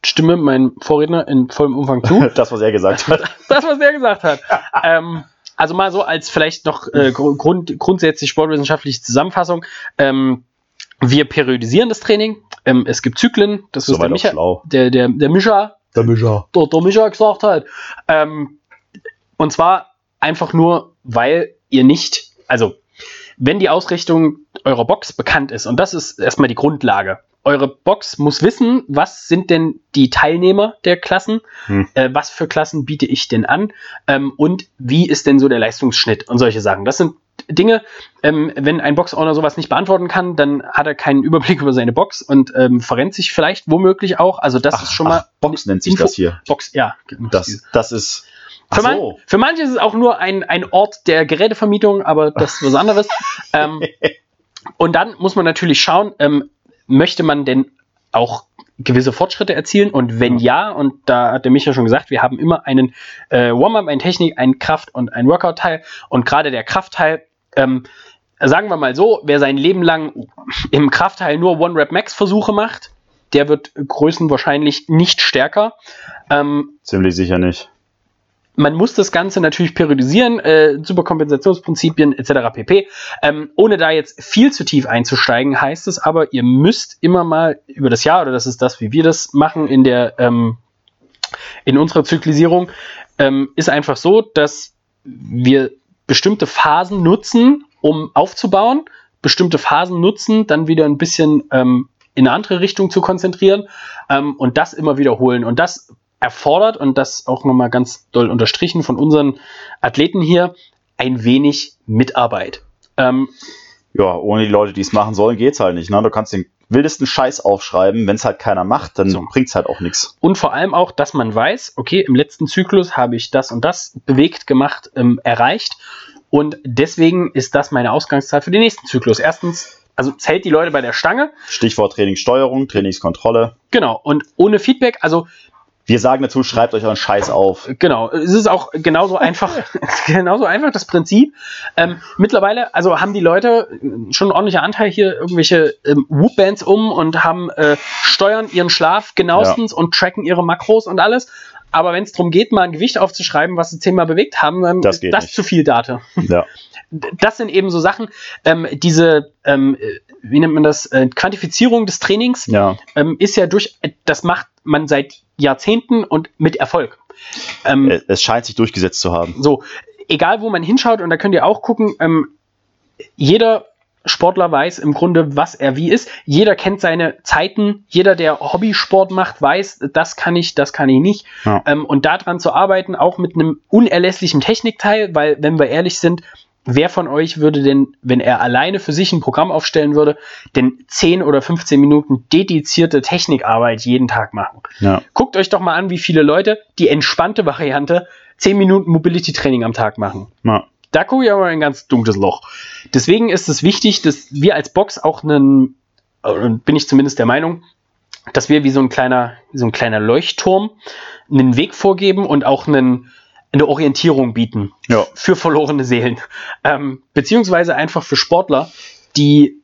stimme meinem Vorredner in vollem Umfang zu. (laughs) Das, was er gesagt hat. (laughs) das, was er gesagt hat. (laughs) ähm, also mal so als vielleicht noch äh, gru- grund, grundsätzlich sportwissenschaftliche Zusammenfassung. Ähm, wir periodisieren das Training. Ähm, es gibt Zyklen. Das ist der, Micha, schlau. der, der, der Mischa, Der Mischer. der, der Micha gesagt hat. Ähm, und zwar einfach nur, weil ihr nicht, also wenn die Ausrichtung eurer Box bekannt ist, und das ist erstmal die Grundlage. Eure Box muss wissen, was sind denn die Teilnehmer der Klassen, Hm. äh, was für Klassen biete ich denn an ähm, und wie ist denn so der Leistungsschnitt und solche Sachen. Das sind Dinge, ähm, wenn ein Box-Owner sowas nicht beantworten kann, dann hat er keinen Überblick (laughs) über seine Box und ähm, verrennt sich vielleicht womöglich auch. Also das ist schon mal Ach, Box nennt sich Info- das hier. Box, ja. Das, das ist. Für, Ach man, so. für manche ist es auch nur ein, ein Ort der Gerätevermietung, aber das ist was anderes. (laughs) ähm, und dann muss man natürlich schauen, ähm, möchte man denn auch gewisse Fortschritte erzielen? Und wenn ja, und da hat der Micha schon gesagt, wir haben immer einen äh, Warm-up, eine Technik, einen Kraft- und einen Workout-Teil. Und gerade der Kraftteil, ähm, sagen wir mal so, wer sein Leben lang im Kraftteil nur One-Rep-Max-Versuche macht, der wird größenwahrscheinlich nicht stärker. Ähm, Ziemlich sicher nicht. Man muss das Ganze natürlich periodisieren, äh, Superkompensationsprinzipien etc. pp. Ähm, ohne da jetzt viel zu tief einzusteigen, heißt es aber, ihr müsst immer mal über das Jahr, oder das ist das, wie wir das machen in der ähm, in unserer Zyklisierung, ähm, ist einfach so, dass wir bestimmte Phasen nutzen, um aufzubauen, bestimmte Phasen nutzen, dann wieder ein bisschen ähm, in eine andere Richtung zu konzentrieren ähm, und das immer wiederholen. Und das erfordert, und das auch nochmal ganz doll unterstrichen von unseren Athleten hier, ein wenig Mitarbeit. Ähm, Ja, ohne die Leute, die es machen sollen, geht's halt nicht. Ne? Du kannst den wildesten Scheiß aufschreiben, wenn es halt keiner macht, dann So. bringt's halt auch nichts. und vor allem auch, dass man weiß, okay, im letzten Zyklus habe ich das und das bewegt, gemacht, ähm, erreicht. Und deswegen ist das meine Ausgangszahl für den nächsten Zyklus. Erstens, also zählt die Leute bei der Stange. Stichwort Trainingssteuerung, Trainingskontrolle. Genau. Und ohne Feedback, also Wir sagen dazu, schreibt euch euren Scheiß auf. Genau, es ist auch genauso einfach, (laughs) (laughs) genauso einfach das Prinzip. Ähm, mittlerweile, also haben die Leute schon einen ordentlichen Anteil hier irgendwelche ähm, Whoop-Bands um und haben äh, steuern ihren Schlaf genauestens und tracken ihre Makros und alles. Aber wenn es darum geht, mal ein Gewicht aufzuschreiben, was sie zehnmal bewegt haben, ähm, Das das nicht. zu viel Data. Ja. (laughs) Das sind eben so Sachen, ähm, diese, ähm, äh, wie nennt man das, äh, Quantifizierung des Trainings Ja. ähm, ist ja durch, das macht man seit Jahrzehnten und mit Erfolg. Ähm, Es- scheint sich durchgesetzt zu haben. so, egal wo man hinschaut, und da könnt ihr auch gucken, ähm, jeder Sportler weiß im Grunde, was er wie ist. Jeder kennt seine Zeiten. Jeder, der Hobbysport macht, weiß, das kann ich, das kann ich nicht. Ja. Ähm, und daran zu arbeiten, auch mit einem unerlässlichen Technikteil, weil, wenn wir ehrlich sind, wer von euch würde denn, wenn er alleine für sich ein Programm aufstellen würde, denn 10 oder 15 Minuten dedizierte Technikarbeit jeden Tag machen? Ja. Guckt euch doch mal an, wie viele Leute die entspannte Variante 10 Minuten Mobility Training am Tag machen. ja. Da gucke ich aber in ein ganz dunkles Loch. Deswegen ist es wichtig, dass wir als Box auch einen, äh, bin ich zumindest der Meinung, dass wir wie so ein kleiner, wie so ein kleiner Leuchtturm einen Weg vorgeben und auch einen, eine Orientierung bieten Ja. für verlorene Seelen. Ähm, beziehungsweise einfach für Sportler, die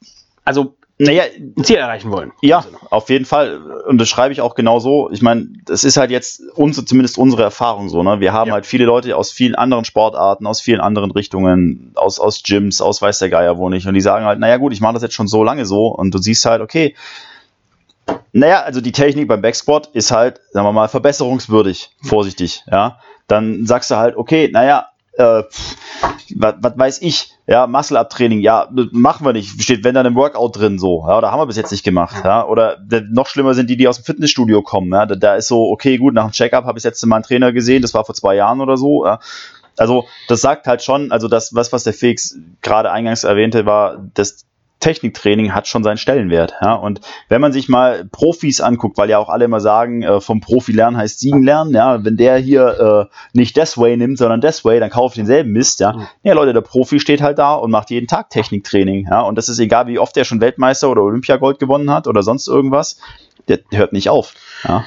also Naja, ein Ziel erreichen wollen. Ja, auf jeden Fall. Und das schreibe ich auch genau so. Ich meine, das ist halt jetzt unsere, zumindest unsere Erfahrung so. Ne? Wir haben Ja. halt viele Leute aus vielen anderen Sportarten, aus vielen anderen Richtungen, aus, aus Gyms, aus weiß der Geier wo nicht. Und die sagen halt, naja gut, ich mache das jetzt schon so lange so. Und du siehst halt, okay, naja, also die Technik beim Backsquat ist halt, sagen wir mal, verbesserungswürdig, vorsichtig, ja. Dann sagst du halt, okay, naja, äh, was, weiß ich, ja, Muscle-Up-Training, ja, machen wir nicht. Steht, wenn dann im Workout drin so, ja, oder haben wir bis jetzt nicht gemacht, ja, oder der, noch schlimmer sind die, die aus dem Fitnessstudio kommen, ja, da, da ist so, okay, gut, nach dem Checkup habe ich letzte Mal einen Trainer gesehen, das war vor zwei Jahren oder so, ja. Also, das sagt halt schon, also das, was, was der Felix gerade eingangs erwähnte, war, dass Techniktraining hat schon seinen Stellenwert. Ja? Und wenn man sich mal Profis anguckt, weil ja auch alle immer sagen, äh, vom Profi lernen heißt Siegen lernen, ja, wenn der hier äh, nicht das Way nimmt, sondern das Way, dann kauft denselben Mist, ja. Mhm. Ja, Leute, der Profi steht halt da und macht jeden Tag Techniktraining, ja. Und das ist egal, wie oft er schon Weltmeister oder Olympiagold gewonnen hat oder sonst irgendwas der hört nicht auf. Ja.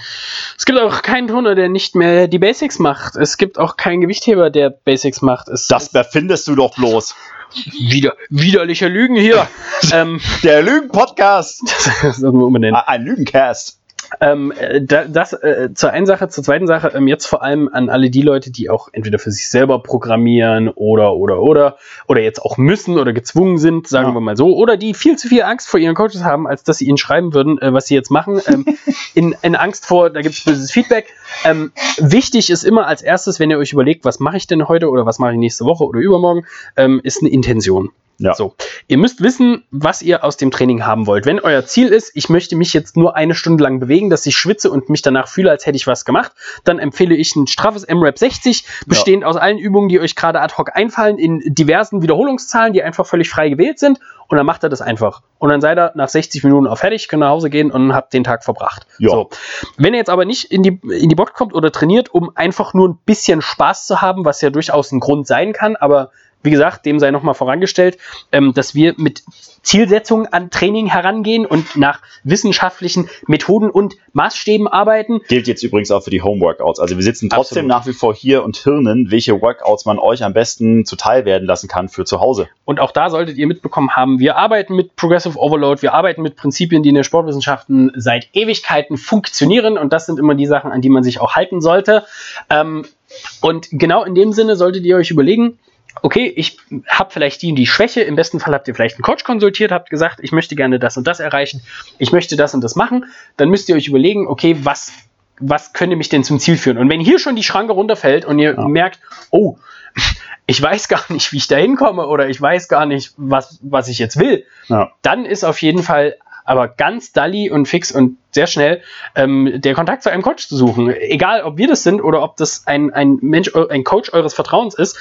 Es gibt auch keinen Turner, der nicht mehr die Basics macht. Es gibt auch keinen Gewichtheber, der Basics macht. Es, das erfindest du doch bloß. Wieder, widerliche Lügen hier. (laughs) ähm, der Lügen-Podcast. (laughs) das umbenennen. Ein Lügencast. Ähm, äh, das äh, zur einen Sache, zur zweiten Sache, ähm, jetzt vor allem an alle die Leute, die auch entweder für sich selber programmieren oder oder oder oder jetzt auch müssen oder gezwungen sind, sagen ja. wir mal so, oder die viel zu viel Angst vor ihren Coaches haben, als dass sie ihnen schreiben würden, äh, was sie jetzt machen, ähm, (laughs) in, in Angst vor, da gibt es böses Feedback. Ähm, wichtig ist immer als erstes, wenn ihr euch überlegt, was mache ich denn heute oder was mache ich nächste Woche oder übermorgen, ähm, ist eine Intention. Ja. So. Ihr müsst wissen, was ihr aus dem Training haben wollt. Wenn euer Ziel ist, ich möchte mich jetzt nur eine Stunde lang bewegen, dass ich schwitze und mich danach fühle, als hätte ich was gemacht, dann empfehle ich ein straffes MRAP 60, bestehend ja. aus allen Übungen, die euch gerade ad hoc einfallen, in diversen Wiederholungszahlen, die einfach völlig frei gewählt sind. Und dann macht er das einfach. Und dann seid ihr nach 60 Minuten auch fertig, könnt nach Hause gehen und habt den Tag verbracht. Ja. So. Wenn ihr jetzt aber nicht in die, in die Box kommt oder trainiert, um einfach nur ein bisschen Spaß zu haben, was ja durchaus ein Grund sein kann, aber wie gesagt, dem sei nochmal vorangestellt, ähm, dass wir mit Zielsetzungen an Training herangehen und nach wissenschaftlichen Methoden und Maßstäben arbeiten. Gilt jetzt übrigens auch für die Home-Workouts. Also wir sitzen trotzdem Absolut. nach wie vor hier und hirnen, welche Workouts man euch am besten zuteil werden lassen kann für zu Hause. Und auch da solltet ihr mitbekommen haben, wir arbeiten mit Progressive Overload, wir arbeiten mit Prinzipien, die in den Sportwissenschaften seit Ewigkeiten funktionieren und das sind immer die Sachen, an die man sich auch halten sollte. Ähm, und genau in dem Sinne solltet ihr euch überlegen, okay, ich habe vielleicht die und die Schwäche, im besten Fall habt ihr vielleicht einen Coach konsultiert, habt gesagt, ich möchte gerne das und das erreichen, ich möchte das und das machen, dann müsst ihr euch überlegen, okay, was, was könnte mich denn zum Ziel führen? Und wenn hier schon die Schranke runterfällt und ihr ja. merkt, oh, (laughs) ich weiß gar nicht, wie ich da hinkomme oder ich weiß gar nicht, was, was ich jetzt will, ja. dann ist auf jeden Fall aber ganz dalli und fix und sehr schnell ähm, der Kontakt zu einem Coach zu suchen. Egal, ob wir das sind oder ob das ein, ein Mensch, ein Coach eures Vertrauens ist.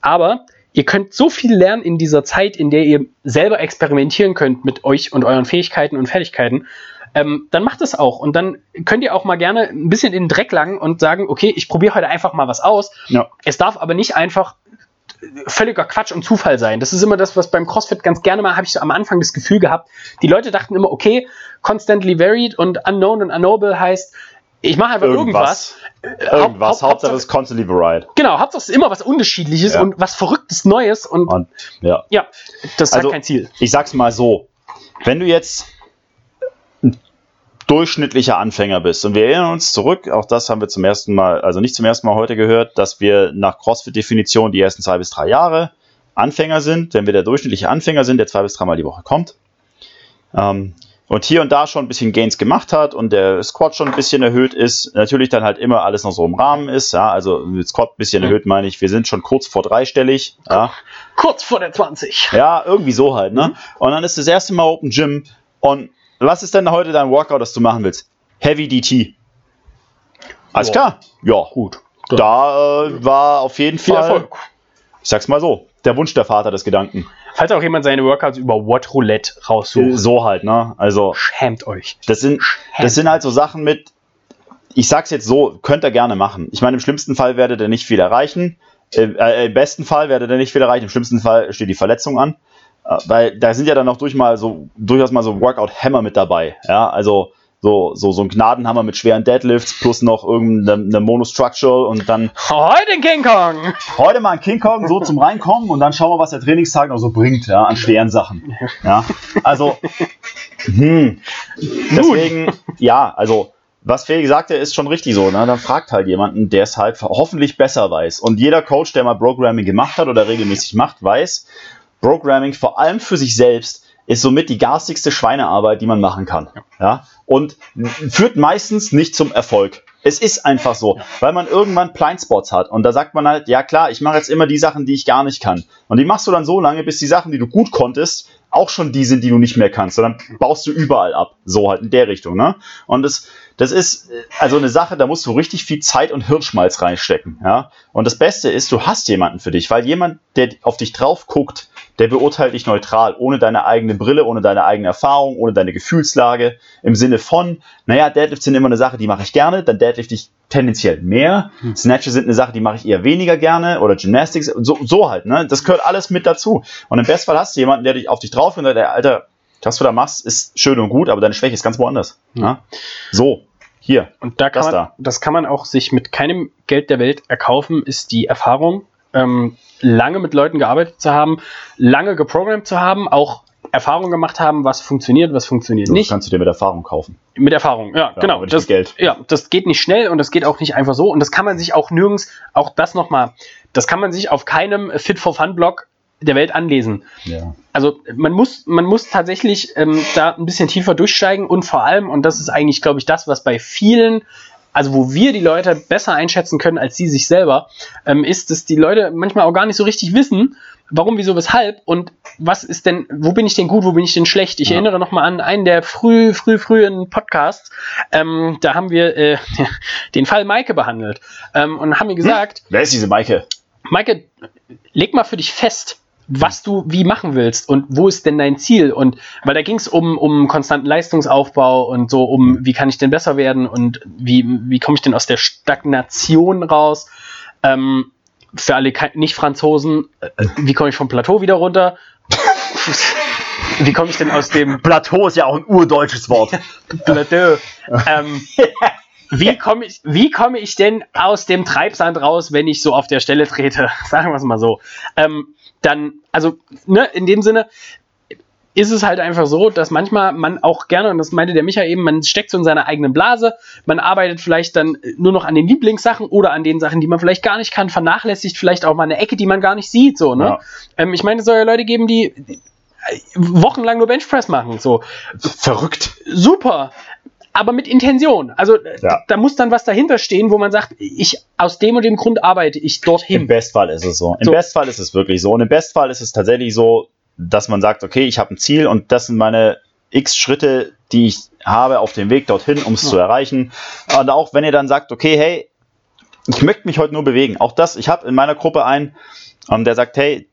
Aber ihr könnt so viel lernen in dieser Zeit, in der ihr selber experimentieren könnt mit euch und euren Fähigkeiten und Fertigkeiten. Ähm, dann macht es auch. Und dann könnt ihr auch mal gerne ein bisschen in den Dreck langen und sagen, okay, ich probiere heute einfach mal was aus. Ja. Es darf aber nicht einfach völliger Quatsch und Zufall sein. Das ist immer das, was beim CrossFit ganz gerne mal, habe ich so am Anfang das Gefühl gehabt. Die Leute dachten immer, okay, constantly varied und unknown und unknowable heißt, ich mache einfach irgendwas. Irgendwas, äh, irgendwas. Haupt, Hauptsache es ist constantly varied. Genau, Hauptsache es ist immer was Unterschiedliches ja. und was Verrücktes Neues und, und ja. ja, das ist also, kein Ziel. Ich sag's mal so, wenn du jetzt ein durchschnittlicher Anfänger bist und wir erinnern uns zurück, auch das haben wir zum ersten Mal, also nicht zum ersten Mal heute gehört, dass wir nach CrossFit-Definition die ersten zwei bis drei Jahre Anfänger sind, wenn wir der durchschnittliche Anfänger sind, der zwei bis dreimal die Woche kommt. Ähm, und hier und da schon ein bisschen Gains gemacht hat und der Squat schon ein bisschen erhöht ist, natürlich dann halt immer alles noch so im Rahmen ist, ja, also Squat ein bisschen erhöht meine ich, wir sind schon kurz vor dreistellig, ja. Kurz vor der 20. Ja, irgendwie so halt, ne? Mhm. Und dann ist das erste Mal Open Gym und was ist denn heute dein Workout, das du machen willst? Heavy DT. Alles klar? Ja, gut. Da äh, war auf jeden Viel Fall, Erfolg. Ich sag's mal so, der Wunsch der Vater des Gedanken. Falls auch jemand seine Workouts über What Roulette raussucht. So halt, ne? Also. Schämt euch. Das sind, Schämt. das sind halt so Sachen mit, ich sag's jetzt so, könnt ihr gerne machen. Ich meine, im schlimmsten Fall werdet ihr nicht viel erreichen. Äh, Im besten Fall werdet ihr nicht viel erreichen. Im schlimmsten Fall steht die Verletzung an. Äh, weil da sind ja dann auch durch mal so, durchaus mal so Workout-Hammer mit dabei. Ja, also so, so, so ein Gnadenhammer mit schweren Deadlifts plus noch irgendeine Monostructural und dann. Heute ein King Kong! Heute mal ein King Kong, so zum Reinkommen und dann schauen wir, was der Trainingstag noch so bringt, ja, an schweren Sachen. Ja, also, hm. Deswegen, ja, also, was Felix sagte, ist schon richtig so. Ne? Dann fragt halt jemanden, der es halt hoffentlich besser weiß. Und jeder Coach, der mal Programming gemacht hat oder regelmäßig macht, weiß, Programming vor allem für sich selbst ist somit die garstigste Schweinearbeit, die man machen kann. Ja. ja? Und führt meistens nicht zum Erfolg. Es ist einfach so, ja. weil man irgendwann Blindspots hat und da sagt man halt, ja klar, ich mache jetzt immer die Sachen, die ich gar nicht kann. Und die machst du dann so lange, bis die Sachen, die du gut konntest, auch schon die sind, die du nicht mehr kannst. Und dann baust du überall ab. So halt in der Richtung. Ne? Und das, das ist äh, also eine Sache, da musst du richtig viel Zeit und Hirnschmalz reinstecken. Ja? Und das Beste ist, du hast jemanden für dich, weil jemand, der auf dich drauf guckt, der beurteilt dich neutral, ohne deine eigene Brille, ohne deine eigene Erfahrung, ohne deine Gefühlslage, im Sinne von, naja, Deadlifts sind immer eine Sache, die mache ich gerne, dann deadlift ich tendenziell mehr. Hm. Snatches sind eine Sache, die mache ich eher weniger gerne oder Gymnastics, so, so halt, ne? Das gehört alles mit dazu. Und im Bestfall hast du jemanden, der dich auf dich drauf und der, Alter, was du da machst, ist schön und gut, aber deine Schwäche ist ganz woanders. Ja? So, hier. Und da kann das man, da. das kann man auch sich mit keinem Geld der Welt erkaufen, ist die Erfahrung, ähm, lange mit Leuten gearbeitet zu haben, lange geprogrammt zu haben, auch Erfahrung gemacht haben, was funktioniert, was funktioniert das nicht. kannst du dir mit Erfahrung kaufen. Mit Erfahrung, ja, ja genau. Das, Geld. Ja, das geht nicht schnell und das geht auch nicht einfach so und das kann man sich auch nirgends, auch das nochmal, das kann man sich auf keinem Fit for Fun Blog der Welt anlesen. Ja. Also man muss, man muss tatsächlich ähm, da ein bisschen tiefer durchsteigen und vor allem, und das ist eigentlich, glaube ich, das, was bei vielen also wo wir die Leute besser einschätzen können als sie sich selber, ähm, ist, dass die Leute manchmal auch gar nicht so richtig wissen, warum, wieso, weshalb und was ist denn, wo bin ich denn gut, wo bin ich denn schlecht. Ich ja. erinnere noch mal an einen der früh, früh, frühen Podcasts, ähm, da haben wir äh, (laughs) den Fall Maike behandelt ähm, und haben mir gesagt, hm? wer ist diese Maike? Maike, leg mal für dich fest, was du wie machen willst und wo ist denn dein Ziel? Und weil da ging es um, um konstanten Leistungsaufbau und so um wie kann ich denn besser werden und wie, wie komme ich denn aus der Stagnation raus? Ähm, für alle Nicht-Franzosen wie komme ich vom Plateau wieder runter? (laughs) Wie komme ich denn aus dem Plateau ist ja auch ein urdeutsches Wort. (laughs) Plateau. Ähm, wie komme ich, wie komme ich denn aus dem Treibsand raus, wenn ich so auf der Stelle trete? (laughs) Sagen wir es mal so. Ähm, dann, also, ne, in dem Sinne, ist es halt einfach so, dass manchmal man auch gerne, und das meinte der Micha eben, man steckt so in seiner eigenen Blase, man arbeitet vielleicht dann nur noch an den Lieblingssachen oder an den Sachen, die man vielleicht gar nicht kann, vernachlässigt vielleicht auch mal eine Ecke, die man gar nicht sieht, so, ne? Ja. Ähm, ich meine, es soll ja Leute geben, die wochenlang nur Benchpress machen, so. Verrückt. Super aber mit Intention. Also ja. da muss dann was dahinter stehen, wo man sagt, ich aus dem und dem Grund arbeite ich dorthin. Im Bestfall ist es so. Im so. Bestfall ist es wirklich so. Und im Bestfall ist es tatsächlich so, dass man sagt, okay, ich habe ein Ziel und das sind meine x Schritte, die ich habe auf dem Weg dorthin, um es ja. zu erreichen. Und auch wenn ihr dann sagt, okay, hey, ich möchte mich heute nur bewegen. Auch das, ich habe in meiner Gruppe einen, ähm, der sagt, hey,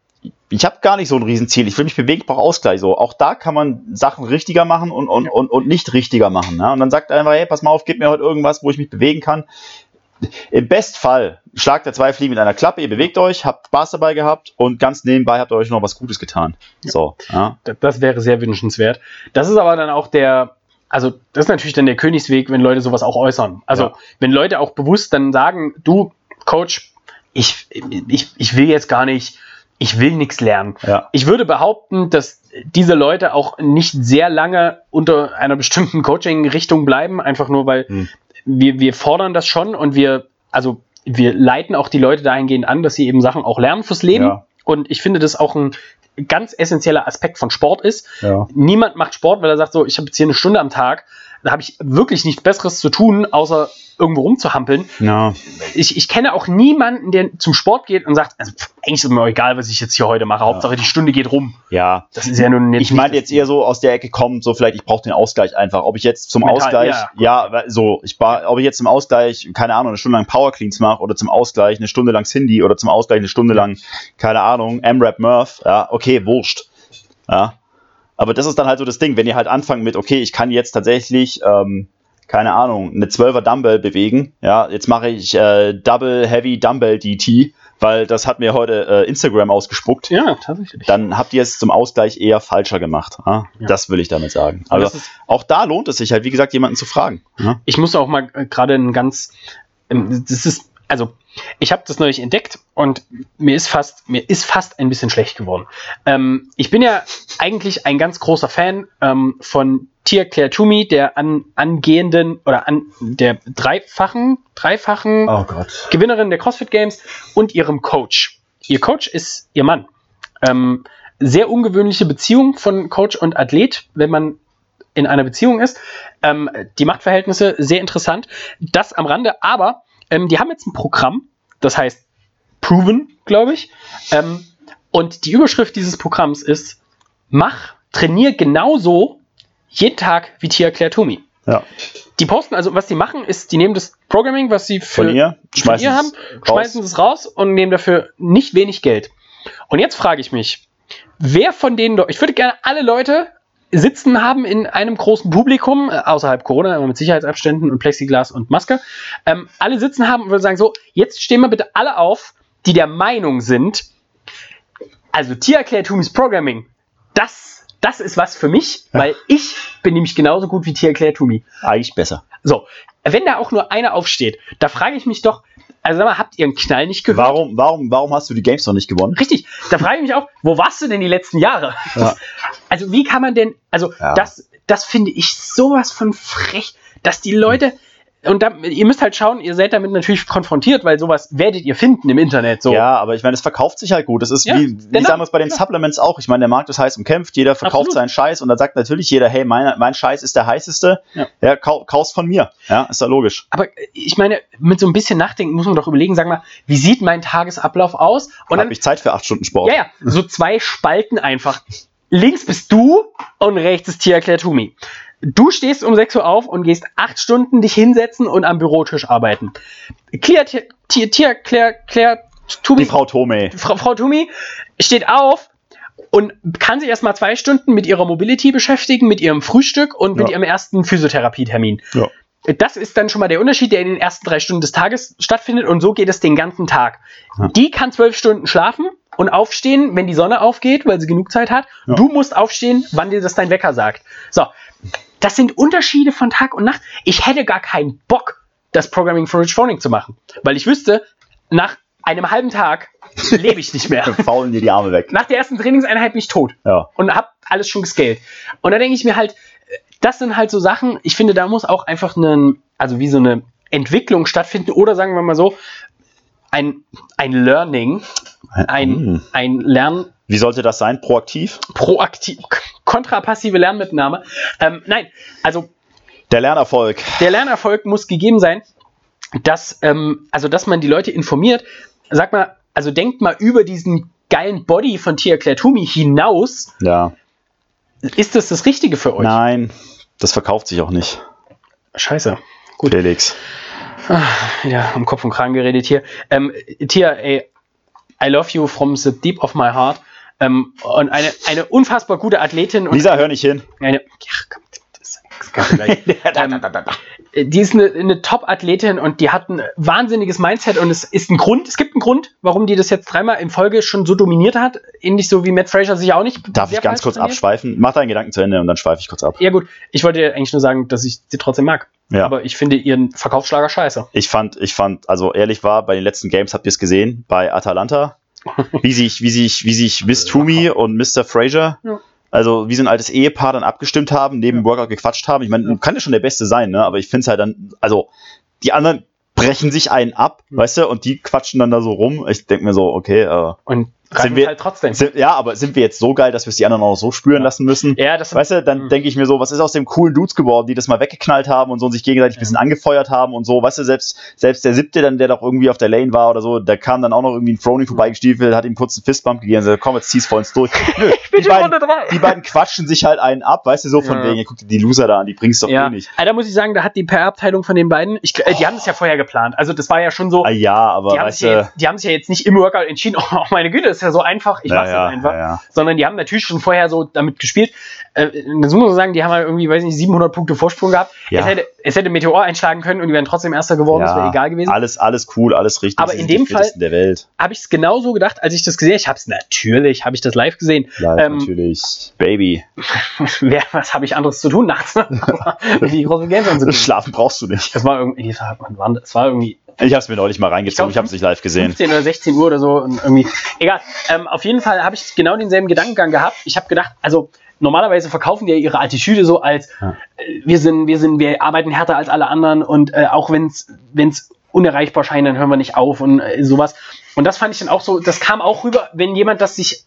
ich habe gar nicht so ein Riesenziel. Ich will mich bewegen, ich brauche Ausgleich. So, auch da kann man Sachen richtiger machen und, und, und, und nicht richtiger machen. Ne? Und dann sagt er einfach, hey, pass mal auf, gib mir heute irgendwas, wo ich mich bewegen kann. Im Bestfall schlagt er zwei Fliegen mit einer Klappe, ihr bewegt euch, habt Spaß dabei gehabt und ganz nebenbei habt ihr euch noch was Gutes getan. Ja. So, ja. Das wäre sehr wünschenswert. Das ist aber dann auch der, also das ist natürlich dann der Königsweg, wenn Leute sowas auch äußern. Also ja. wenn Leute auch bewusst dann sagen, du, Coach, ich, ich, ich will jetzt gar nicht ich will nichts lernen. Ja. Ich würde behaupten, dass diese Leute auch nicht sehr lange unter einer (laughs) bestimmten Coaching-Richtung bleiben, einfach nur weil hm. wir, wir fordern das schon und wir, also wir leiten auch die Leute dahingehend an, dass sie eben Sachen auch lernen fürs Leben. Ja. Und ich finde das auch ein ganz essentieller Aspekt von Sport ist. Ja. Niemand macht Sport, weil er sagt so, ich habe jetzt hier eine Stunde am Tag, da habe ich wirklich nichts Besseres zu tun, außer irgendwo rumzuhampeln. Ja. Ich, ich kenne auch niemanden, der zum Sport geht und sagt, also eigentlich ist es mir egal, was ich jetzt hier heute mache. Ja. Hauptsache die Stunde geht rum. Ja. Das ist ja nun Ich meine jetzt eher so aus der Ecke kommt, so vielleicht ich brauche den Ausgleich einfach. Ob ich jetzt zum Mental, Ausgleich, ja, ja, so, ich ob ich jetzt zum Ausgleich, keine Ahnung, eine Stunde lang Power Cleans mache oder zum Ausgleich eine Stunde lang Cindy oder zum Ausgleich eine Stunde lang, keine Ahnung, M-Rap Murph, ja, okay, wurscht. Ja. Aber das ist dann halt so das Ding, wenn ihr halt anfangt mit, okay, ich kann jetzt tatsächlich ähm, keine Ahnung, eine 12er Dumbbell bewegen. Ja, jetzt mache ich äh, Double Heavy Dumbbell DT, weil das hat mir heute äh, Instagram ausgespuckt. Ja, tatsächlich. Dann habt ihr es zum Ausgleich eher falscher gemacht. Ja? Ja. Das will ich damit sagen. Aber also auch da lohnt es sich halt, wie gesagt, jemanden zu fragen. Ja? Ich muss auch mal äh, gerade ein ganz, ähm, das ist, also ich habe das neulich entdeckt und mir ist fast, mir ist fast ein bisschen schlecht geworden. Ähm, ich bin ja eigentlich ein ganz großer Fan ähm, von Tia Claire Toomey, der an, angehenden oder an der dreifachen, dreifachen oh Gewinnerin der CrossFit Games und ihrem Coach. Ihr Coach ist ihr Mann. Ähm, sehr ungewöhnliche Beziehung von Coach und Athlet, wenn man in einer Beziehung ist. Ähm, die Machtverhältnisse sehr interessant. Das am Rande, aber ähm, die haben jetzt ein Programm, das heißt Proven, glaube ich. Ähm, und die Überschrift dieses Programms ist: Mach, trainier genauso jeden Tag wie Tia Claire Toomey. Ja. Die posten, also was die machen, ist, die nehmen das Programming, was sie für, Von ihr, von ihr haben, es schmeißen es raus und nehmen dafür nicht wenig Geld. Und jetzt frage ich mich, wer von denen, ich würde gerne alle Leute sitzen haben in einem großen Publikum, äh, außerhalb Corona, immer mit Sicherheitsabständen und Plexiglas und Maske, ähm, alle sitzen haben und würde sagen, so, jetzt stehen wir bitte alle auf, die der Meinung sind, also Tiererklärtumis Programming, das, das ist was für mich, weil ich bin nämlich genauso gut wie Tiererklärtumi. Eigentlich besser. So, wenn da auch nur einer aufsteht, da frage ich mich doch, also sag mal, habt ihr einen Knall nicht gehört? Warum, warum, warum hast du die Games noch nicht gewonnen? Richtig, da frage ich mich auch, wo warst du denn die letzten Jahre? Ja. (laughs) Also wie kann man denn, also Ja. das, das finde ich sowas von frech, dass die Leute, und da, ihr müsst halt schauen, ihr seid damit natürlich konfrontiert, weil sowas werdet ihr finden im Internet. So. Ja, aber ich meine, es verkauft sich halt gut. Das ist Ja, wie, wie genau, sagen wir es bei den klar. Supplements auch. Ich meine, der Markt ist heiß umkämpft, jeder verkauft Absolut. seinen Scheiß und da sagt natürlich jeder, hey, mein, mein Scheiß ist der heißeste. Ja. Ja, kau, kauf's von mir. Ja, ist ja logisch. Aber ich meine, mit so ein bisschen Nachdenken muss man doch überlegen, sag mal, wie sieht mein Tagesablauf aus? Und Und dann, habe ich Zeit für acht Stunden Sport. ja, ja, so zwei Spalten einfach. Links bist du und rechts ist Tia Tumi. Du stehst um 6 Uhr auf und gehst acht Stunden dich hinsetzen und am Bürotisch arbeiten. Tia, Tia, Tia, Claire, Claire Tumi, Die Frau Tome. Frau, Frau Tumi steht auf und kann sich erstmal zwei Stunden mit ihrer Mobility beschäftigen, mit ihrem Frühstück und mit Ja. ihrem ersten Physiotherapietermin. Ja. Das ist dann schon mal der Unterschied, der in den ersten drei Stunden des Tages stattfindet und so geht es den ganzen Tag. Ja. Die kann zwölf Stunden schlafen und aufstehen, wenn die Sonne aufgeht, weil sie genug Zeit hat. Ja. Du musst aufstehen, wann dir das dein Wecker sagt. So, das sind Unterschiede von Tag und Nacht. Ich hätte gar keinen Bock, das Programming for Rich Phoning zu machen, weil ich wüsste, nach einem halben Tag lebe ich nicht mehr. (laughs) Faulen dir die Arme weg. Nach der ersten Trainingseinheit bin ich tot Ja. und habe alles schon gescaled. Und da denke ich mir halt, das sind halt so Sachen, ich finde, da muss auch einfach eine, also wie so eine Entwicklung stattfinden oder sagen wir mal so, ein, ein Learning, ein, Hm. ein Lernen, Wie sollte das sein? Proaktiv? proaktiv, (laughs) kontrapassive Lernmitnahme. Ähm, nein, also Der Lernerfolg. der Lernerfolg muss gegeben sein, dass, ähm, also dass man die Leute informiert. Sag mal, also denkt mal über diesen geilen Body von Tia Toomey hinaus. Ja. Ist das das Richtige für euch? Nein, das verkauft sich auch nicht. Scheiße. Felix. Ja, am Kopf und Kragen geredet hier. Ähm, Tia, ey, I love you from the deep of my heart. Ähm, und eine, eine unfassbar gute Athletin. Lisa, hör nicht hin. Eine, ach, komm, das das kann gleich. Ähm, (laughs) die ist eine, eine Top-Athletin und die hat ein wahnsinniges Mindset und es ist ein Grund, es gibt einen Grund, warum die das jetzt dreimal in Folge schon so dominiert hat. Ähnlich so wie Matt Fraser sich auch nicht. Darf ich ganz kurz trainiert. abschweifen? Mach deinen Gedanken zu Ende und dann schweife ich kurz ab. Ja, gut. Ich wollte eigentlich nur sagen, dass ich sie trotzdem mag. Ja. Aber ich finde ihren Verkaufsschlager scheiße. Ich fand, ich fand, also ehrlich war, bei den letzten Games habt ihr es gesehen, bei Atalanta, wie sich, wie sich, wie sich Miss Toomey und Mr. Fraser, Ja. Also wie so ein altes Ehepaar dann abgestimmt haben, neben dem Workout gequatscht haben. Ich meine, kann ja schon der Beste sein, ne? Aber ich finde es halt dann, also die anderen brechen sich einen ab, Mhm. weißt du, und die quatschen dann da so rum. Ich denke mir so, okay, äh, Und Sind wir- halt trotzdem. sind, ja, aber sind wir jetzt so geil, dass wir es die anderen auch so spüren Ja. lassen müssen? ja, das Weißt du, dann Mhm. denke ich mir so, was ist aus dem coolen Dudes geworden, die das mal weggeknallt haben und so und sich gegenseitig ein bisschen angefeuert haben und so. Weißt du, selbst, selbst der siebte dann, der doch irgendwie auf der Lane war oder so, der kam dann auch noch irgendwie ein Frony vorbeigestiefelt, hat ihm kurz einen Fistbump gegeben und gesagt, komm, jetzt zieh's vollends durch. (laughs) Nö, die, schon beiden, Runde drei. die beiden quatschen sich halt einen ab, weißt du, so von Ja. wegen, guck dir die Loser da an, die bringst doch Ja, eh nicht. also da muss ich sagen, da hat die PR-Abteilung von den beiden, ich, äh, die haben das ja vorher geplant. Also das war ja schon so, Ah ja, aber die haben, weißt sich ja jetzt, die haben sich ja jetzt nicht im Workout entschieden, (laughs) oh meine Güte, das ja so einfach, ich ja, mach's ja, jetzt einfach. ja. Sondern die haben natürlich schon vorher so damit gespielt. Äh, das muss man sagen, die haben halt irgendwie, weiß nicht, 700 Punkte Vorsprung gehabt. Es, hätte, es hätte Meteor einschlagen können und die wären trotzdem Erster geworden, das wäre egal gewesen. Alles, alles cool, alles richtig. Aber in dem Welt. Habe ich es genauso gedacht, als ich das gesehen habe. Ich habe es natürlich, habe ich das live gesehen. Live Ähm, natürlich. Baby. (laughs) Wer, was habe ich anderes zu tun nachts? (laughs) die große Games anzugucken. Schlafen brauchst du nicht. Das war irgendwie? Das war irgendwie Ich hab's mir neulich mal reingezogen, ich, Ich glaub, hab's nicht live gesehen. 15 oder 16 Uhr oder so und irgendwie. Egal. Ähm, auf jeden Fall habe ich genau denselben Gedankengang gehabt. Ich habe gedacht, also normalerweise verkaufen die ja ihre Attitüde so als Ja. äh, wir sind, wir sind, wir arbeiten härter als alle anderen und äh, auch wenn es wenn's unerreichbar scheint, dann hören wir nicht auf und äh, sowas. Und das fand ich dann auch so, das kam auch rüber, wenn jemand das sich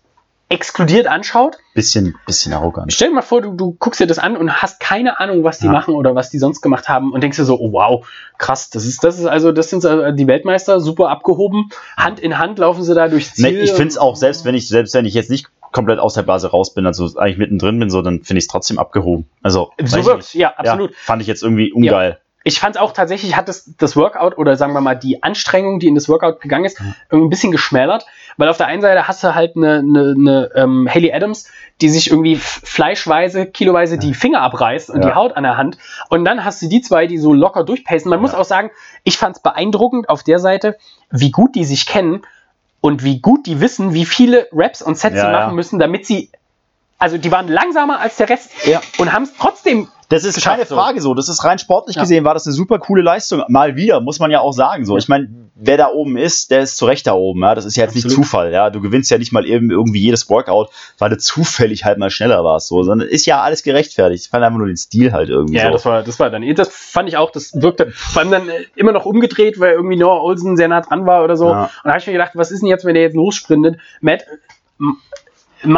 exkludiert anschaut. Bisschen, bisschen arrogant. Stell dir mal vor, du, du guckst dir das an und hast keine Ahnung, was die Ja. machen oder was die sonst gemacht haben und denkst dir so, oh wow, krass, das ist, das ist also, das sind äh, die Weltmeister, super abgehoben. Hand in Hand laufen sie da durchs Nee, Ziel. ich finde es auch, selbst wenn ich, selbst wenn ich jetzt nicht komplett aus der Blase raus bin, also eigentlich mittendrin bin, so, dann finde ich es trotzdem abgehoben. Also, So wirkt ja, absolut. Ja, fand ich jetzt irgendwie ungeil. Ich fand es auch tatsächlich, hat das, das Workout oder sagen wir mal die Anstrengung, die in das Workout gegangen ist, irgendwie ein bisschen geschmälert, weil auf der einen Seite hast du halt eine, eine, eine ähm, Haley Adams, die sich irgendwie fleischweise, kiloweise die Finger abreißt und Ja. die Haut an der Hand. Und dann hast du die zwei, die so locker durchpacen. Man muss Ja. auch sagen, ich fand es beeindruckend auf der Seite, wie gut die sich kennen und wie gut die wissen, wie viele Raps und Sets Ja, sie machen müssen, damit sie. Also die waren langsamer als der Rest Ja. und haben es trotzdem Das ist keine. Frage so. Das ist rein sportlich Ja. gesehen, war das eine super coole Leistung. Mal wieder, muss man ja auch sagen. So, ich meine, wer da oben ist, der ist zu Recht da oben. Ja, das ist ja jetzt nicht Absolut. Zufall. Ja, du gewinnst ja nicht mal eben irgendwie jedes Workout, weil du zufällig halt mal schneller warst. So, sondern ist ja alles gerechtfertigt. Ich fand einfach nur den Stil halt irgendwie Ja, so. das war, das war dann, das fand ich auch, das wirkte, vor allem dann äh, immer noch umgedreht, weil irgendwie Noah Olsen sehr nah dran war oder so. Ja. Und da habe ich mir gedacht, was ist denn jetzt, wenn der jetzt lossprintet? Matt,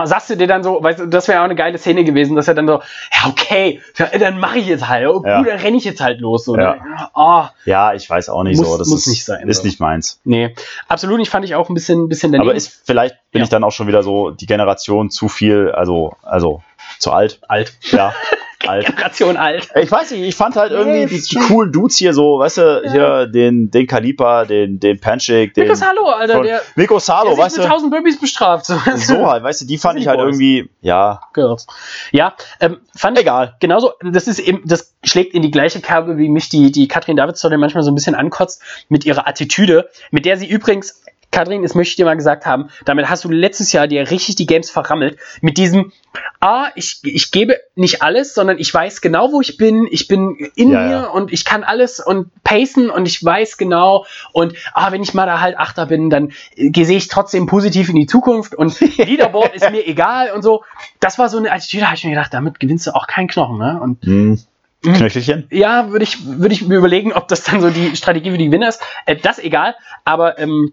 sagst du dir dann so, weißt du, das wäre auch eine geile Szene gewesen, dass er dann so, ja, okay, ja, dann mache ich jetzt halt, oh, Ja. gut, dann renne ich jetzt halt los. So, Ja. Oh, ja, ich weiß auch nicht Muss- so. Das muss ist, nicht sein, Ist so. nicht meins. nee, absolut nicht, fand ich auch ein bisschen, bisschen daneben. Aber ist vielleicht bin Ja. ich dann auch schon wieder so die Generation zu viel, also also zu alt. alt. Ja, (laughs) (laughs) alt. Generation alt. Ich weiß nicht, ich fand halt irgendwie die, coolen Dudes hier so, weißt du, hier den, den Kalipa, den, den Panchik, den. Mikos Hallo, Alter, von- der, der Salo, sich weißt mit du? 1000 Burpees bestraft. So, So halt, weißt du, die fand ich halt Boys. irgendwie, ja, Girls. Ja, ähm, fand ich egal. genauso, das ist eben, das schlägt in die gleiche Kerbe, wie mich die, die Katrin Davidson manchmal so ein bisschen ankotzt, mit ihrer Attitüde, mit der sie übrigens, Katrin, das möchte ich dir mal gesagt haben, damit hast du letztes Jahr dir richtig die Games verrammelt, mit diesem, ah, ich, ich gebe nicht alles, sondern ich weiß genau, wo ich bin, ich bin in Ja, mir ja. und ich kann alles und pacen und ich weiß genau und, ah, wenn ich mal da halt Achter bin, dann äh, sehe ich trotzdem positiv in die Zukunft und (laughs) Leaderboard ist mir egal und so. Das war so eine Attitüde, da habe ich mir gedacht, damit gewinnst du auch keinen Knochen, ne? Und Hm. Mhm. Knöchelchen? ja, würde ich, würde ich mir überlegen, ob das dann so die Strategie für die Gewinner ist. Äh, das egal, aber ähm,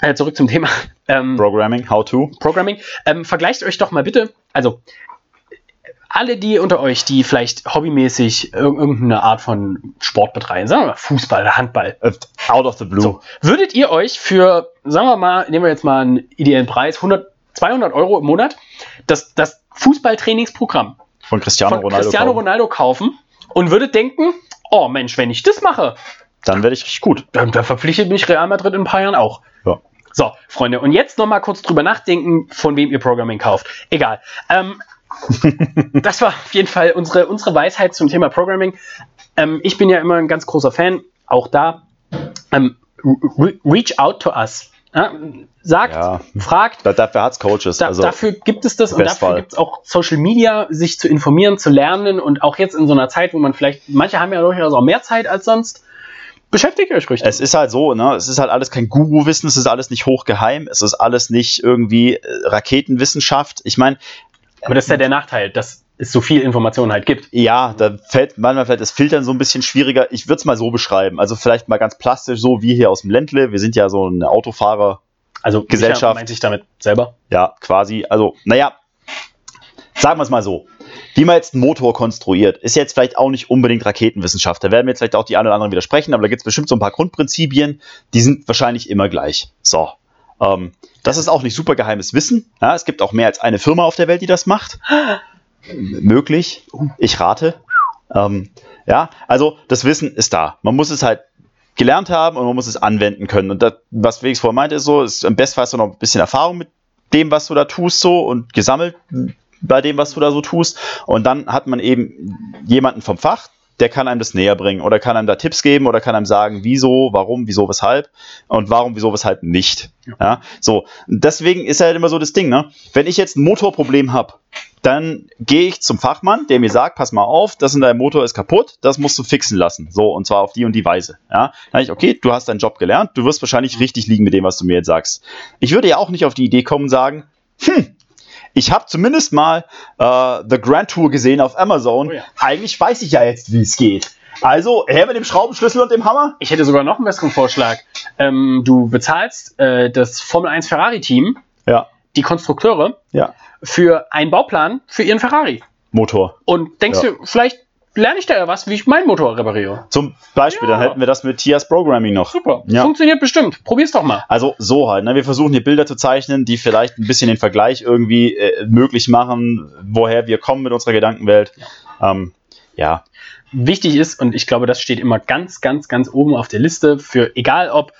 äh, zurück zum Thema (laughs) ähm, Programming, how to? Programming. Ähm, vergleicht euch doch mal bitte, also alle die unter euch, die vielleicht hobbymäßig ir irgendeine Art von Sport betreiben, sagen wir mal Fußball oder Handball, Äh, Out of the blue. so, würdet ihr euch für, sagen wir mal, nehmen wir jetzt mal einen ideellen Preis, 100, 200 Euro im Monat, das, das Fußballtrainingsprogramm Von Cristiano von Ronaldo. Cristiano kaufen. Ronaldo kaufen und würdet denken, oh Mensch, wenn ich das mache, Dann werde ich richtig gut. dann, dann verpflichtet mich Real Madrid in ein paar Jahren auch. Ja. So, Freunde, und jetzt noch mal kurz drüber nachdenken, von wem ihr Programming kauft. Egal. Ähm, (laughs) das war auf jeden Fall unsere, unsere Weisheit zum Thema Programming. Ähm, ich bin ja immer ein ganz großer Fan, auch da. Ähm, re reach out to us. Ja, sagt, Ja. fragt, Da, dafür hat's Coaches. da, also, dafür gibt es das und dafür gibt es auch Social Media, sich zu informieren, zu lernen und auch jetzt in so einer Zeit, wo man vielleicht, manche haben ja durchaus auch mehr Zeit als sonst, beschäftigt euch richtig. es ist halt so, ne? Es ist halt alles kein Guru-Wissen, es ist alles nicht hochgeheim, es ist alles nicht irgendwie äh, Raketenwissenschaft. Ich meine, Aber das ist ja der Nachteil, dass es so viel Information halt gibt. Ja, da fällt manchmal vielleicht das Filtern so ein bisschen schwieriger. Ich würde es mal so beschreiben. Also vielleicht mal ganz plastisch, so wie hier aus dem Ländle. Wir sind ja so eine Autofahrer, Also Gesellschaft. Meint sich damit selber. ja, quasi. Also, naja, sagen wir es mal so. Wie man jetzt einen Motor konstruiert, ist jetzt vielleicht auch nicht unbedingt Raketenwissenschaft. Da werden mir jetzt vielleicht auch die einen oder anderen widersprechen, aber da gibt es bestimmt so ein paar Grundprinzipien, die sind wahrscheinlich immer gleich. So. Ähm, das ist auch nicht super geheimes Wissen. Ja, es gibt auch mehr als eine Firma auf der Welt, die das macht. Möglich. Ich rate. Ähm, ja, also das Wissen ist da. Man muss es halt gelernt haben und man muss es anwenden können. Und das, was Felix vorher meinte, ist so, ist am besten hast noch ein bisschen Erfahrung mit dem, was du da tust, so und gesammelt bei dem, was du da so tust. Und dann hat man eben jemanden vom Fach, der kann einem das näher bringen oder kann einem da Tipps geben oder kann einem sagen, wieso, warum, wieso, weshalb und warum, wieso, weshalb nicht. Ja, so. Deswegen ist halt immer so das Ding, ne? Wenn ich jetzt ein Motorproblem habe, dann gehe ich zum Fachmann, der mir sagt, pass mal auf, das in deinem Motor ist kaputt, das musst du fixen lassen. So, und zwar auf die und die Weise. Ja, dann ich, okay, du hast deinen Job gelernt, du wirst wahrscheinlich richtig liegen mit dem, was du mir jetzt sagst. Ich würde ja auch nicht auf die Idee kommen und sagen, hm, ich habe zumindest mal äh, The Grand Tour gesehen auf Amazon. Oh ja. Eigentlich weiß ich ja jetzt, wie es geht. Also, her mit dem Schraubenschlüssel und dem Hammer. Ich hätte sogar noch einen besseren Vorschlag. Ähm, du bezahlst äh, das Formel 1 Ferrari-Team, Ja, die Konstrukteure, ja. für einen Bauplan für ihren Ferrari. Motor. Und denkst Ja. du, vielleicht lerne ich da ja was, wie ich meinen Motor repariere. Zum Beispiel, Ja. dann hätten wir das mit Tias Programming noch. Super. Ja. Funktioniert bestimmt. Probier's doch mal. Also so halt. Ne? Wir versuchen hier Bilder zu zeichnen, die vielleicht ein bisschen den Vergleich irgendwie äh, möglich machen, woher wir kommen mit unserer Gedankenwelt. Ähm, ja, Wichtig ist, und ich glaube, das steht immer ganz, ganz, ganz oben auf der Liste für egal ob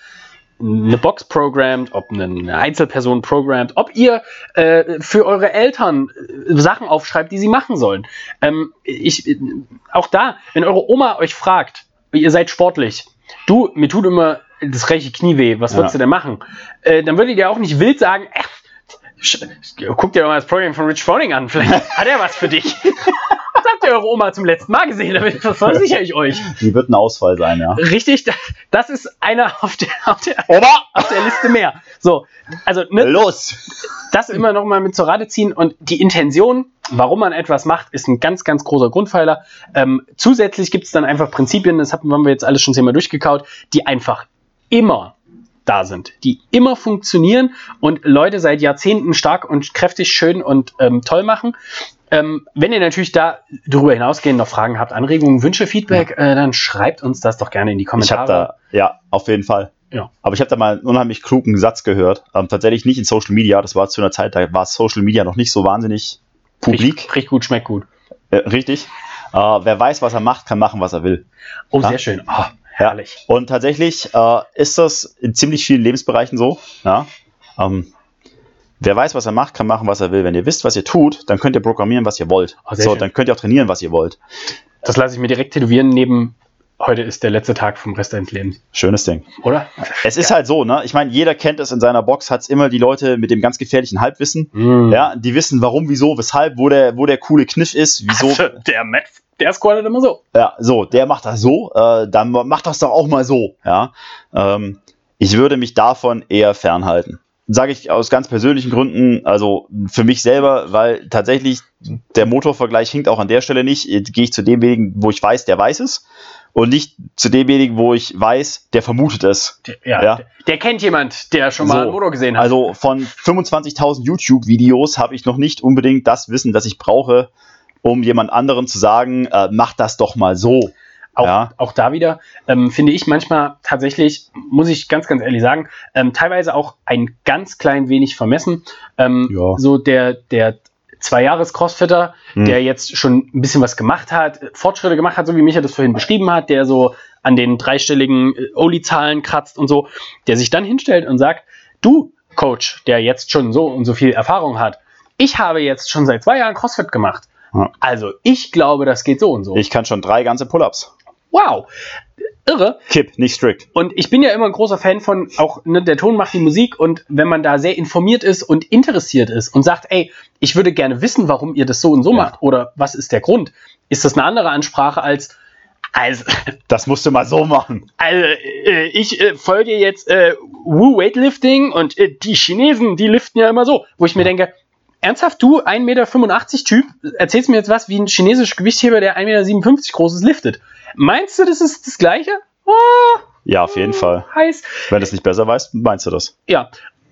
eine Box programmt, ob eine Einzelperson programmt, ob ihr äh, für eure Eltern äh, Sachen aufschreibt, die sie machen sollen. Ähm, ich, äh, auch da, wenn eure Oma euch fragt, ihr seid sportlich, du, mir tut immer das rechte Knie weh, was Ja. würdest du denn machen? Äh, dann würdet ihr auch nicht wild sagen, äh, guck dir doch mal das Programm von Rich Froning an, vielleicht hat er was für dich. (laughs) Das habt ihr eure Oma zum letzten Mal gesehen, damit versichere ich euch. die wird ein Ausfall sein, ja. Richtig, da- das ist einer auf der, auf der, auf der Liste mehr. So, also ne, Los! das immer noch mal mit zur Rate ziehen und die Intention, warum man etwas macht, ist ein ganz, ganz großer Grundpfeiler. Ähm, zusätzlich gibt es dann einfach Prinzipien, das haben haben wir jetzt alles schon zehnmal durchgekaut, die einfach immer da sind, die immer funktionieren und Leute seit Jahrzehnten stark und kräftig, schön und ähm, toll machen. Ähm, wenn ihr natürlich da darüber hinausgehend noch Fragen habt, Anregungen, Wünsche, Feedback, äh, dann schreibt uns das doch gerne in die Ich Kommentare. habe da, ja, auf jeden Fall. Ja. Aber ich habe da mal einen unheimlich klugen Satz gehört. Ähm, tatsächlich nicht in Social Media. Das war zu einer Zeit, da war Social Media noch nicht so wahnsinnig publik. Riecht, riecht gut, schmeckt gut. Äh, richtig. Äh, wer weiß, was er macht, kann machen, was er will. Oh, Ja. sehr schön. Oh, herrlich. Und tatsächlich äh, ist das in ziemlich vielen Lebensbereichen so. Ja? Ähm, wer weiß, was er macht, kann machen, was er will. Wenn ihr wisst, was ihr tut, dann könnt ihr programmieren, was ihr wollt. Oh, so, schön. dann könnt ihr auch trainieren, was ihr wollt. Das lasse ich mir direkt tätowieren neben heute ist der letzte Tag vom Rest deines Lebens. Schönes Ding. Oder? Es ist halt so, ne? Ich meine, jeder kennt es in seiner Box, hat es immer die Leute mit dem ganz gefährlichen Halbwissen. Mm. Ja, die wissen, warum, wieso, weshalb, wo der, wo der coole Kniff ist, wieso. Also, der Matt, der squattet immer so. Ja, so, der macht das so, äh, dann macht das doch auch mal so. Ja, ähm, ich würde mich davon eher fernhalten. Sage ich aus ganz persönlichen Gründen, also für mich selber, weil tatsächlich der Motorvergleich hinkt auch an der Stelle nicht. Gehe ich zu demjenigen, wo ich weiß, der weiß es, und nicht zu demjenigen, wo ich weiß, der vermutet es. Ja, Ja. Der, kennt jemand, der schon mal So, einen Motor gesehen hat. Also von 25.000 YouTube-Videos habe ich noch nicht unbedingt das Wissen, das ich brauche, um jemand anderen zu sagen, äh, mach das doch mal so. Auch, ja. auch da wieder ähm, finde ich manchmal tatsächlich, muss ich ganz, ganz ehrlich sagen, ähm, teilweise auch ein ganz klein wenig vermessen. Ähm, Ja. So der, der zwei Jahres Crossfitter, Hm. der jetzt schon ein bisschen was gemacht hat, Fortschritte gemacht hat, so wie Micha das vorhin beschrieben hat, der so an den dreistelligen äh, Oli-Zahlen kratzt und so, der sich dann hinstellt und sagt, du Coach, der jetzt schon so und so viel Erfahrung hat, ich habe jetzt schon seit zwei Jahren Crossfit gemacht. Also ich glaube, das geht so und so. Ich kann schon drei ganze Pull-ups. Wow. Irre. Kipp, nicht strict. Und ich bin ja immer ein großer Fan von, auch ne, der Ton macht die Musik und wenn man da sehr informiert ist und interessiert ist und sagt, ey, ich würde gerne wissen, warum ihr das so und so Ja. macht oder was ist der Grund, ist das eine andere Ansprache als, also, (laughs) Das musst du mal so machen. also äh, ich äh, folge jetzt äh, Woo Weightlifting und äh, die Chinesen, die liften ja immer so, wo ich mir denke, ernsthaft, du, 1,85 Meter Typ, erzählst mir jetzt was wie ein chinesischer Gewichtheber, der 1,57 Meter groß ist, liftet. Meinst du, das ist das Gleiche? Oh, Ja, auf jeden Fall. heiß. Wenn du es nicht besser weißt, meinst du das. Ja.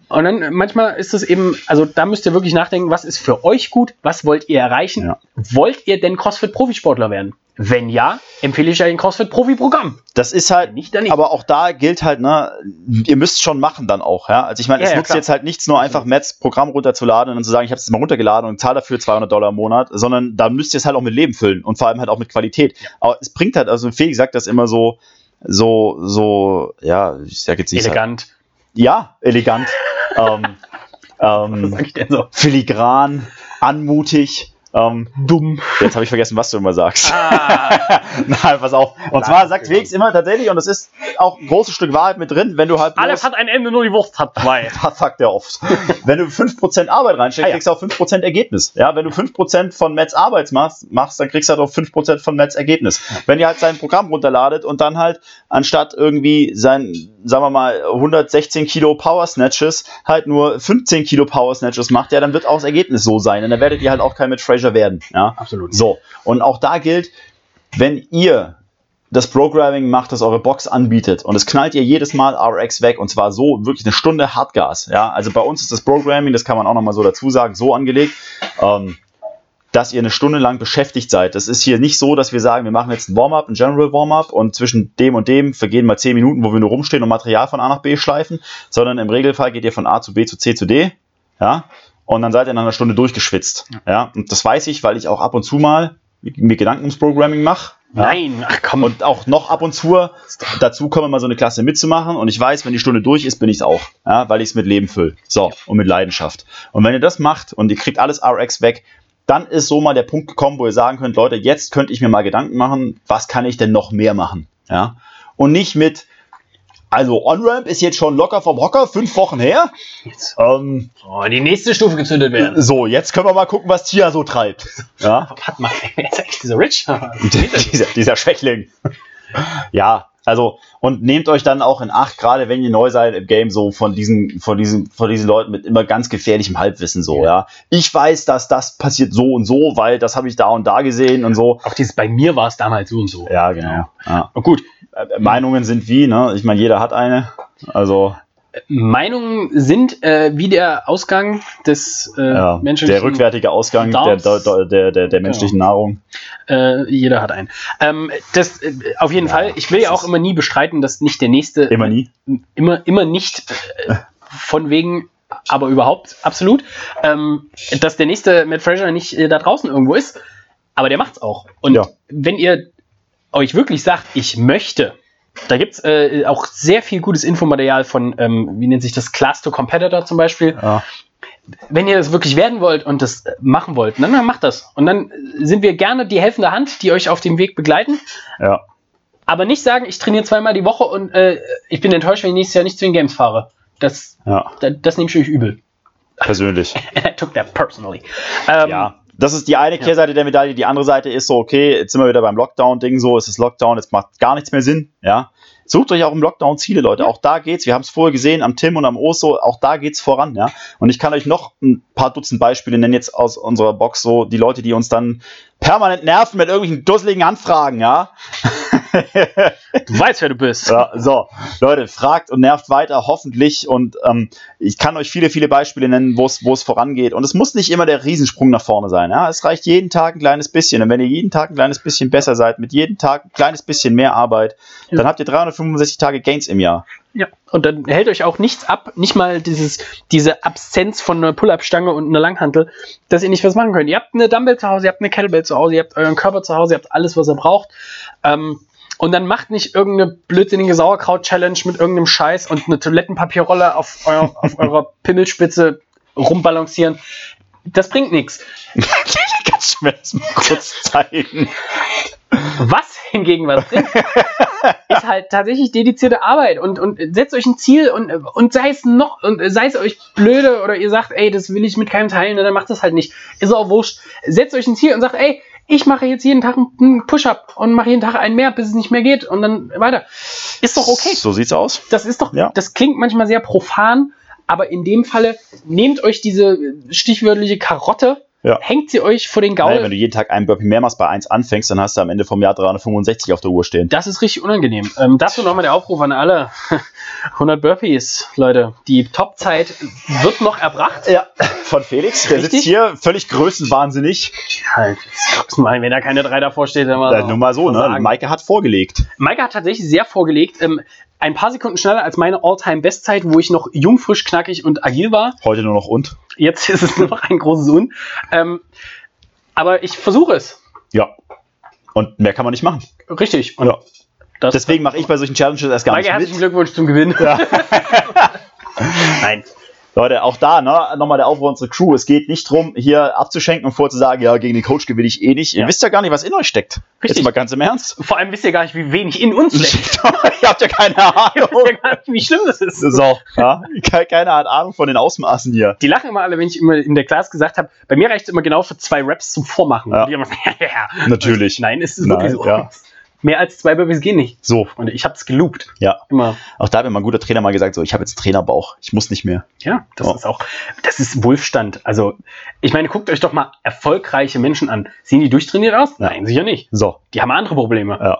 Und dann manchmal ist es eben, also da müsst ihr wirklich nachdenken, was ist für euch gut, was wollt ihr erreichen? Ja. Wollt ihr denn CrossFit-Profisportler werden? Wenn ja, empfehle ich euch ein CrossFit-Profi-Programm. Das ist halt, Nicht nicht. aber auch da gilt halt, ne, ihr müsst schon machen dann auch, ja. Also ich meine, Ja, es ja, nutzt klar. jetzt halt nichts nur einfach Mets Programm runterzuladen und dann zu sagen, ich habe es mal runtergeladen und zahle dafür 200 Dollar im Monat, sondern da müsst ihr es halt auch mit Leben füllen und vor allem halt auch mit Qualität. Aber es bringt halt, also Felix sagt das immer so, so, so, ja, ich sag jetzt nicht, Elegant. ja, elegant, (laughs) ähm, Was ähm, sag ich denn so? filigran, anmutig, ähm, Dumm. Jetzt habe ich vergessen, was du immer sagst. Ah, (laughs) Nein, pass auf. Und zwar sagt Felix immer tatsächlich, und das ist auch ein großes Stück Wahrheit mit drin, wenn du halt. alles hat ein Ende, nur die Wurst hat zwei. (laughs) Das sagt er oft. (laughs) wenn du 5% Arbeit reinsteckst, Ah, ja. kriegst du auch 5% Ergebnis. Ja, wenn du 5% von Mets Arbeit machst, machst, dann kriegst du halt auch 5% von Mets Ergebnis. Wenn ihr halt sein Programm runterladet und dann halt anstatt irgendwie sein, sagen wir mal, 116 Kilo Power Snatches halt nur 15 Kilo Power Snatches macht, ja, dann wird auch das Ergebnis so sein. Und dann werdet ihr halt auch kein Mit Fraser werden. Ja, Absolut. so, und auch da gilt, wenn ihr das Programming macht, das eure Box anbietet und es knallt ihr jedes Mal RX weg und zwar so wirklich eine Stunde Hartgas. Ja, also bei uns ist das Programming, das kann man auch nochmal so dazu sagen, so angelegt. Ähm, dass ihr eine Stunde lang beschäftigt seid. Das ist hier nicht so, dass wir sagen, wir machen jetzt ein Warm-up, ein General Warm-up und zwischen dem und dem vergehen mal 10 Minuten, wo wir nur rumstehen und Material von A nach B schleifen, sondern im Regelfall geht ihr von A zu B zu C zu D, ja, und dann seid ihr in einer Stunde durchgeschwitzt, ja, und das weiß ich, weil ich auch ab und zu mal mir Gedanken ums Programming mache. Ja? Nein, ach komm. Und auch noch ab und zu dazu kommen, mal so eine Klasse mitzumachen. Und ich weiß, wenn die Stunde durch ist, bin ich es auch. Ja, weil ich es mit Leben fülle. So, und mit Leidenschaft. Und wenn ihr das macht und ihr kriegt alles RX weg, dann ist so mal der Punkt gekommen, wo ihr sagen könnt, Leute, jetzt könnte ich mir mal Gedanken machen, was kann ich denn noch mehr machen? Ja. Und nicht mit, also On-Ramp ist jetzt schon locker vom Hocker, fünf Wochen her. Ähm, Oh, die nächste Stufe gezündet werden. so, jetzt können wir mal gucken, was Tia so treibt. Ja. (laughs) Warte mal, wer ist eigentlich dieser Rich? (laughs) dieser, dieser Schwächling. Ja, also, und nehmt euch dann auch in Acht, gerade wenn ihr neu seid im Game, so von diesen, von diesen, von diesen Leuten mit immer ganz gefährlichem Halbwissen, so, ja. Ich weiß, dass das passiert so und so, weil das habe ich da und da gesehen und so. Auch dieses, bei mir war es damals so und so. Ja, genau. Ja. Und gut, Äh, Meinungen sind wie, ne? Ich meine, jeder hat eine. Also, Meinungen sind äh, wie der Ausgang des äh, ja, menschlichen der rückwärtige Ausgang der, der, der, der, der menschlichen Nahrung. Äh, jeder hat einen. Ähm, das äh, auf jeden Ja, Fall. Ich will ja auch immer nie bestreiten, dass nicht der nächste Immer nie. immer immer nicht äh, von wegen, aber überhaupt absolut, ähm, dass der nächste Matt Fraser nicht äh, da draußen irgendwo ist. Aber der macht's auch. Und Ja. wenn ihr euch wirklich sagt, ich möchte, da gibt's äh, auch sehr viel gutes Infomaterial von, ähm, wie nennt sich das, Class to Competitor zum Beispiel Ja. wenn ihr das wirklich werden wollt und das äh, machen wollt, dann, dann macht das. Und dann sind wir gerne die helfende Hand, die euch auf dem Weg begleiten. ja. Aber nicht sagen, ich trainiere zweimal die Woche und äh, ich bin enttäuscht, wenn ich nächstes Jahr nicht zu den Games fahre. Das, Ja. das, das nehme ich euch übel. Persönlich. (laughs) I took that personally. Ähm, Ja, das ist die eine Kehrseite der Medaille. Die andere Seite ist so, okay, jetzt sind wir wieder beim Lockdown-Ding so, es ist Lockdown, jetzt macht gar nichts mehr Sinn, ja. Sucht euch auch im Lockdown Ziele, Leute. Auch da geht's. Wir haben es vorher gesehen am Tim und am Oso. Auch da geht's voran, ja. Und ich kann euch noch ein paar Dutzend Beispiele nennen jetzt aus unserer Box so die Leute, die uns dann permanent nerven mit irgendwelchen dusseligen Anfragen, ja. Du weißt, wer du bist. Ja, so, Leute, fragt und nervt weiter, hoffentlich. Und ähm, ich kann euch viele, viele Beispiele nennen, wo es vorangeht. Und es muss nicht immer der Riesensprung nach vorne sein. Ja? Es reicht jeden Tag ein kleines bisschen. Und wenn ihr jeden Tag ein kleines bisschen besser seid, mit jedem Tag ein kleines bisschen mehr Arbeit, Ja. dann habt ihr 365 Tage Gains im Jahr. Ja. Und dann hält euch auch nichts ab, nicht mal dieses, diese Absenz von einer Pull-Up-Stange und einer Langhantel, dass ihr nicht was machen könnt. Ihr habt eine Dumbbell zu Hause, ihr habt eine Kettlebell zu Hause, ihr habt euren Körper zu Hause, ihr habt alles, was ihr braucht. Ähm, und dann macht nicht irgendeine blödsinnige Sauerkraut-Challenge mit irgendeinem Scheiß und eine Toilettenpapierrolle auf, euer, auf (laughs) eurer Pimmelspitze rumbalancieren. Das bringt nichts. Kannst du mir das mal kurz zeigen? Was hingegen was bringt, (laughs) ist halt tatsächlich dedizierte Arbeit und, und setzt euch ein Ziel und, und sei es noch, und sei es euch blöde oder ihr sagt, ey, das will ich mit keinem teilen, dann macht das halt nicht. Ist auch wurscht. Setzt euch ein Ziel und sagt, ey, ich mache jetzt jeden Tag einen Push-Up und mache jeden Tag einen mehr, bis es nicht mehr geht und dann weiter. Ist doch okay. So sieht's aus. Das ist doch, Ja. das klingt manchmal sehr profan, aber in dem Falle nehmt euch diese stichwörtliche Karotte, Ja. hängt sie euch vor den Gaul. Naja, wenn du jeden Tag einen Burpee mehr machst bei 1 anfängst, dann hast du am Ende vom Jahr 365 auf der Uhr stehen. Das ist richtig unangenehm. Ähm, dazu nochmal der Aufruf an alle. (laughs) 100 Burpees, Leute. Die Topzeit wird noch erbracht. Ja, von Felix. Der Richtig? sitzt hier völlig größenwahnsinnig. Halt, mal, wenn da keine drei davor steht, dann mal Ja, nur mal so, ne? Maike hat vorgelegt. Maike hat tatsächlich sehr vorgelegt. Ähm, ein paar Sekunden schneller als meine All-Time-Bestzeit, wo ich noch jung, frisch, knackig und agil war. Heute nur noch und. Jetzt ist es (laughs) nur noch ein großes Un. Ähm, aber ich versuche es. Ja. Und mehr kann man nicht machen. Richtig. Und Ja. Deswegen mache ich bei solchen Challenges erst gar Maike, nicht herzlichen mit. Glückwunsch zum Gewinn. (laughs) (laughs) Nein. Leute, auch da, ne, nochmal der Aufruf an unsere Crew. Es geht nicht drum, hier abzuschenken und vorzusagen, ja, gegen den Coach gewinne ich eh nicht. Ihr Ja. wisst ja gar nicht, was in euch steckt. Richtig. Jetzt mal ganz im Ernst. Vor allem wisst ihr gar nicht, wie wenig in uns (laughs) steckt. Ihr habt ja keine (laughs) Ihr Ahnung. wisst ja gar nicht, wie schlimm das ist. So, ja. Ke- Keiner hat Ahnung von den Ausmaßen hier. Die lachen immer alle, wenn ich immer in der Class gesagt habe, bei mir reicht es immer genau für zwei Raps zum Vormachen. Ja. Und die immer, (laughs) ja. Natürlich. Nein, ist es Nein, wirklich so. Mehr als zwei Burpees gehen nicht. So, Und ich habe es geloopt. ja. Immer. Auch da hat mir mal ein guter Trainer mal gesagt, so, ich habe jetzt Trainerbauch. Ich muss nicht mehr. Ja, das Ja. ist auch, das ist Wohlstand. Also, ich meine, guckt euch doch mal erfolgreiche Menschen an. Sehen die durchtrainiert aus? Ja. Nein, sicher nicht. So, Die haben andere Probleme. ja.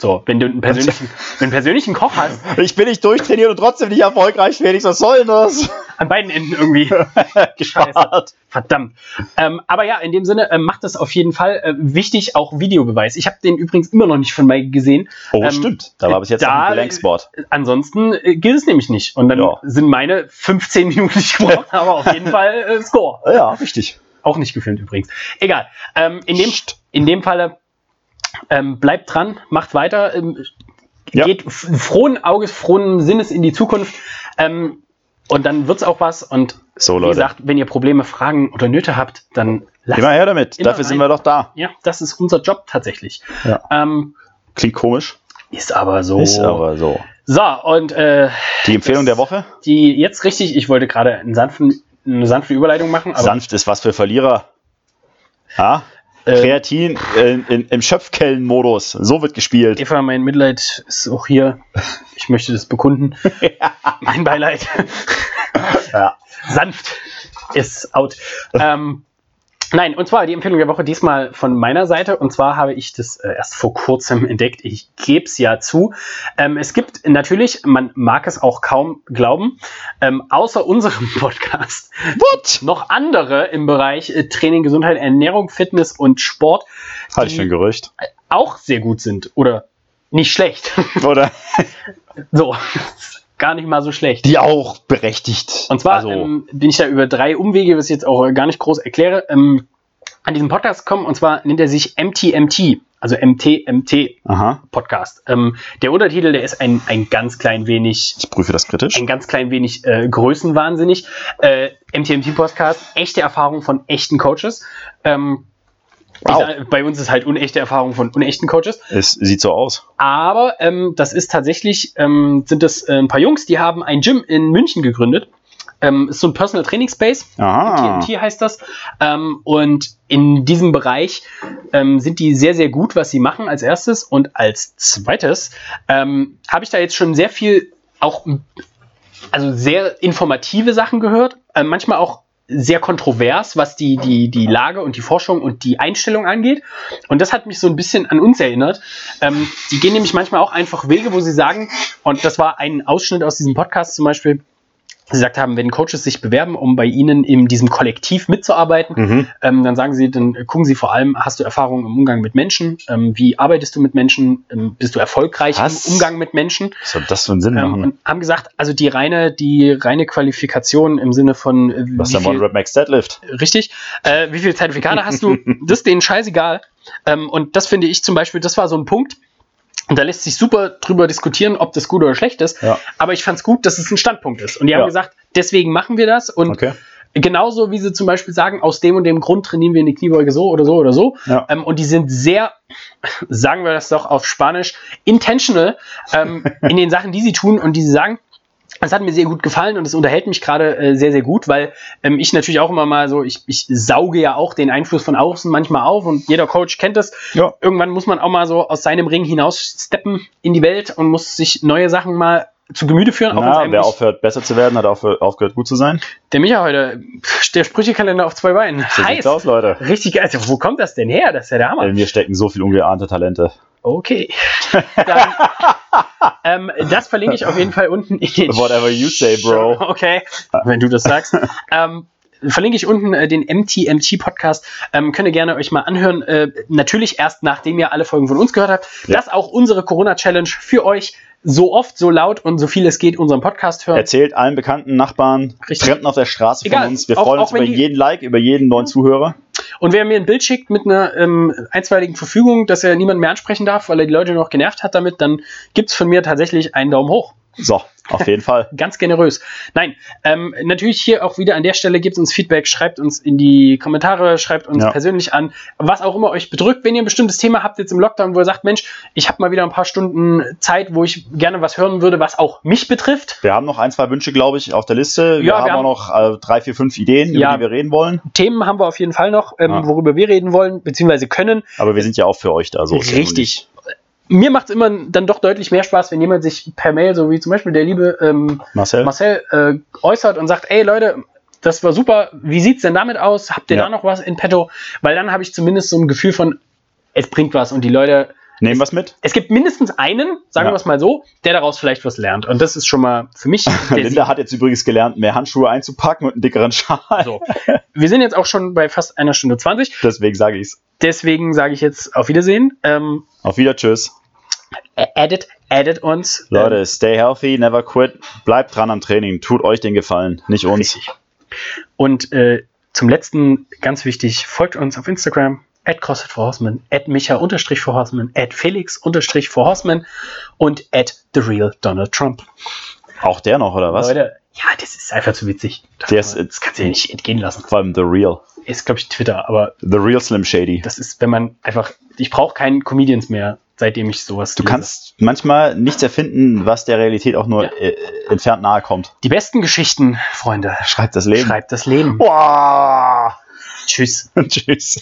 So, wenn du einen persönlichen, wenn einen persönlichen Koch hast, Ich bin nicht durchtrainiert und trotzdem nicht erfolgreich, Felix. Was soll denn das? an beiden Enden irgendwie. (laughs) Gespart. Verdammt. Ähm, aber ja, in dem Sinne ähm, macht das auf jeden Fall äh, wichtig, auch Videobeweis. Ich habe den übrigens immer noch nicht von Mike gesehen. Oh, Ähm, stimmt. Da war bis jetzt da- ein Blankspot. Ansonsten äh, gilt es nämlich nicht. Und dann Ja. sind meine 15 Minuten nicht gebraucht, (laughs) aber auf jeden Fall äh, Score. Ja, richtig. Auch nicht gefilmt übrigens. Egal. Ähm, in, dem, in dem Falle ähm, bleibt dran, macht weiter, ähm, Ja. geht frohen Auges, frohen Sinnes in die Zukunft. Ähm, und dann wird's auch was. Und So, wie Leute. gesagt, wenn ihr Probleme, Fragen oder Nöte habt, dann lasst Immer her damit. Immer Dafür sind rein. wir doch da. Ja, das ist unser Job tatsächlich. Ja. Ähm, Klingt komisch. ist aber so. Ist aber so. So, und äh, Die Empfehlung Das- der Woche? die jetzt richtig, ich wollte gerade einen sanften, eine sanfte Überleitung machen, Sanft ist was für Verlierer. Ja? Äh, Kreatin in, in, im Schöpfkellen-Modus. So wird gespielt. Eva, mein Mitleid ist auch hier. Ich möchte das bekunden. (laughs) mein Beileid. Ja. Sanft ist out. ähm, nein, und zwar die Empfehlung der Woche diesmal von meiner Seite. Und zwar habe ich das äh, erst vor kurzem entdeckt. Ich gebe es ja zu. Ähm, es gibt natürlich, man mag es auch kaum glauben, ähm, außer unserem (laughs) Podcast What? noch andere im Bereich äh, Training, Gesundheit, Ernährung, Fitness und Sport, Halte ich für ein Gerücht. auch sehr gut sind oder nicht schlecht. Oder? (laughs) so, gar nicht mal so schlecht. Die auch berechtigt. Und zwar Also, ähm, bin ich da über drei Umwege, was ich jetzt auch gar nicht groß erkläre, ähm, an diesen Podcast gekommen. Und zwar nennt er sich MTMT, also MTMT aha. Podcast. Ähm, der Untertitel, der ist ein, ein ganz klein wenig Ich prüfe das kritisch. ein ganz klein wenig äh, größenwahnsinnig. Äh, MTMT Podcast, echte Erfahrung von echten Coaches. Ähm, Wow. sag, bei uns ist halt unechte Erfahrung von unechten Coaches. Es sieht so aus. Aber ähm, das ist tatsächlich, ähm, sind das äh, ein paar Jungs, die haben ein Gym in München gegründet. Ähm, ist so ein Personal Training Space. Aha. TNT heißt das. Ähm, und in diesem Bereich ähm, sind die sehr, sehr gut, was sie machen als erstes. Und als zweites ähm, habe ich da jetzt schon sehr viel, auch also sehr informative Sachen gehört. Äh, manchmal auch sehr kontrovers, was die, die, die Lage und die Forschung und die Einstellung angeht. Und das hat mich so ein bisschen an uns erinnert. Ähm, die gehen nämlich manchmal auch einfach Wege, wo sie sagen, und das war ein Ausschnitt aus diesem Podcast zum Beispiel, gesagt haben, wenn Coaches sich bewerben, um bei Ihnen in diesem Kollektiv mitzuarbeiten, Mhm. ähm, dann sagen Sie, dann gucken Sie vor allem, hast du Erfahrung im Umgang mit Menschen? Ähm, wie arbeitest du mit Menschen? Ähm, bist du erfolgreich Was? im Umgang mit Menschen? Was soll das für einen Sinn Ähm, machen? und haben gesagt, also die reine, die reine Qualifikation im Sinne von äh, Was der Rep Max Deadlift? richtig, äh, wie viele Zertifikate hast du? (laughs) Das ist denen scheißegal. Ähm, und das finde ich zum Beispiel, das war so ein Punkt. Und da lässt sich super drüber diskutieren, ob das gut oder schlecht ist. Ja. Aber ich fand es gut, dass es ein Standpunkt ist. Und die haben Ja. gesagt, deswegen machen wir das. Und Okay. genauso wie sie zum Beispiel sagen, aus dem und dem Grund trainieren wir eine Kniebeuge so oder so oder so. Ja. Ähm, und die sind sehr, sagen wir das doch auf Spanisch, intentional ähm, (laughs) in den Sachen, die sie tun und die sie sagen. Das hat mir sehr gut gefallen und es unterhält mich gerade äh, sehr, sehr gut, weil ähm, ich natürlich auch immer mal so, ich, ich sauge ja auch den Einfluss von außen manchmal auf und jeder Coach kennt das. Ja. Irgendwann muss man auch mal so aus seinem Ring hinaus steppen in die Welt und muss sich neue Sachen mal zu Gemüte führen. auch Na, wer aufhört, besser zu werden, hat aufgehört, gut zu sein. der Micha heute, der Sprüchekalender auf zwei Beinen. So Heiß. aus, Leute. Richtig geil. Also, wo kommt das denn her? Das ist ja der Hammer. In mir stecken so viel ungeahnte Talente. Okay. (laughs) Dann, ähm, das verlinke ich auf jeden Fall unten in den Whatever you say, bro. Okay, wenn du das sagst. (laughs) ähm, verlinke ich unten äh, den MTMT-Podcast. Ähm, könnt ihr gerne euch mal anhören. Äh, natürlich erst, nachdem ihr alle Folgen von uns gehört habt. Ja. Das auch unsere Corona-Challenge für euch so oft, so laut und so viel es geht unseren Podcast hören. Erzählt allen bekannten Nachbarn, Richtig. Fremden auf der Straße Egal, von uns. Wir auch- freuen uns über die- jeden Like, über jeden neuen Zuhörer. Und wer mir ein Bild schickt mit einer ähm, einstweiligen Verfügung, dass er niemand mehr ansprechen darf, weil er die Leute noch genervt hat damit, dann gibt's von mir tatsächlich einen Daumen hoch. So, auf jeden Fall. (laughs) Ganz generös. Nein, ähm, natürlich hier auch wieder an der Stelle gebt uns Feedback, schreibt uns in die Kommentare, schreibt uns Ja. persönlich an, was auch immer euch bedrückt. Wenn ihr ein bestimmtes Thema habt jetzt im Lockdown, wo ihr sagt, Mensch, ich habe mal wieder ein paar Stunden Zeit, wo ich gerne was hören würde, was auch mich betrifft. Wir haben noch ein, zwei Wünsche, glaube ich, auf der Liste. Wir Ja, haben wir auch noch äh, drei, vier, fünf Ideen, Ja. über die wir reden wollen. Themen haben wir auf jeden Fall noch, ähm, worüber wir reden wollen, beziehungsweise können. Aber wir sind ja auch für euch da. So Richtig. Mir macht es immer dann doch deutlich mehr Spaß, wenn jemand sich per Mail, so wie zum Beispiel der liebe ähm. Marcel? Marcel äh, äußert und sagt, ey Leute, das war super, wie sieht's denn damit aus? Habt ihr Ja. da noch was in petto? Weil dann habe ich zumindest so ein Gefühl von, es bringt was und die Leute Nehmen es mit. Es gibt mindestens einen, sagen Ja. wir es mal so, der daraus vielleicht was lernt. Und das ist schon mal für mich. (laughs) Linda hat jetzt übrigens gelernt, mehr Handschuhe einzupacken und einen dickeren Schal. So. Wir sind jetzt auch schon bei fast einer Stunde 20. Deswegen sage ich's. Deswegen sage ich jetzt auf Wiedersehen. Ähm, Auf Wieder, tschüss. Edit, edit uns. Leute, stay healthy, never quit. Bleibt dran am Training. Tut euch den Gefallen, nicht Ähm, uns. richtig. Und äh, zum letzten, ganz wichtig, folgt uns auf Instagram. At CrossFit for Horseman, at Micha unterstrich for Horseman, at Felix unterstrich for Horseman und at The Real Donald Trump. Auch der noch, oder was? Leute, ja, das ist einfach zu witzig. Das, Der ist- das kannst du dir nicht entgehen lassen. Vor allem The Real. Ist, glaube ich, Twitter, aber The Real Slim Shady. das ist, wenn man einfach, ich brauche keinen Comedians mehr, seitdem ich sowas Du lese. kannst manchmal nichts erfinden, was der Realität auch nur Ja. äh, entfernt nahe kommt. Die besten Geschichten, Freunde, Schreibt das Leben. schreibt das Leben. Boah. Tschüss. (laughs) Tschüss.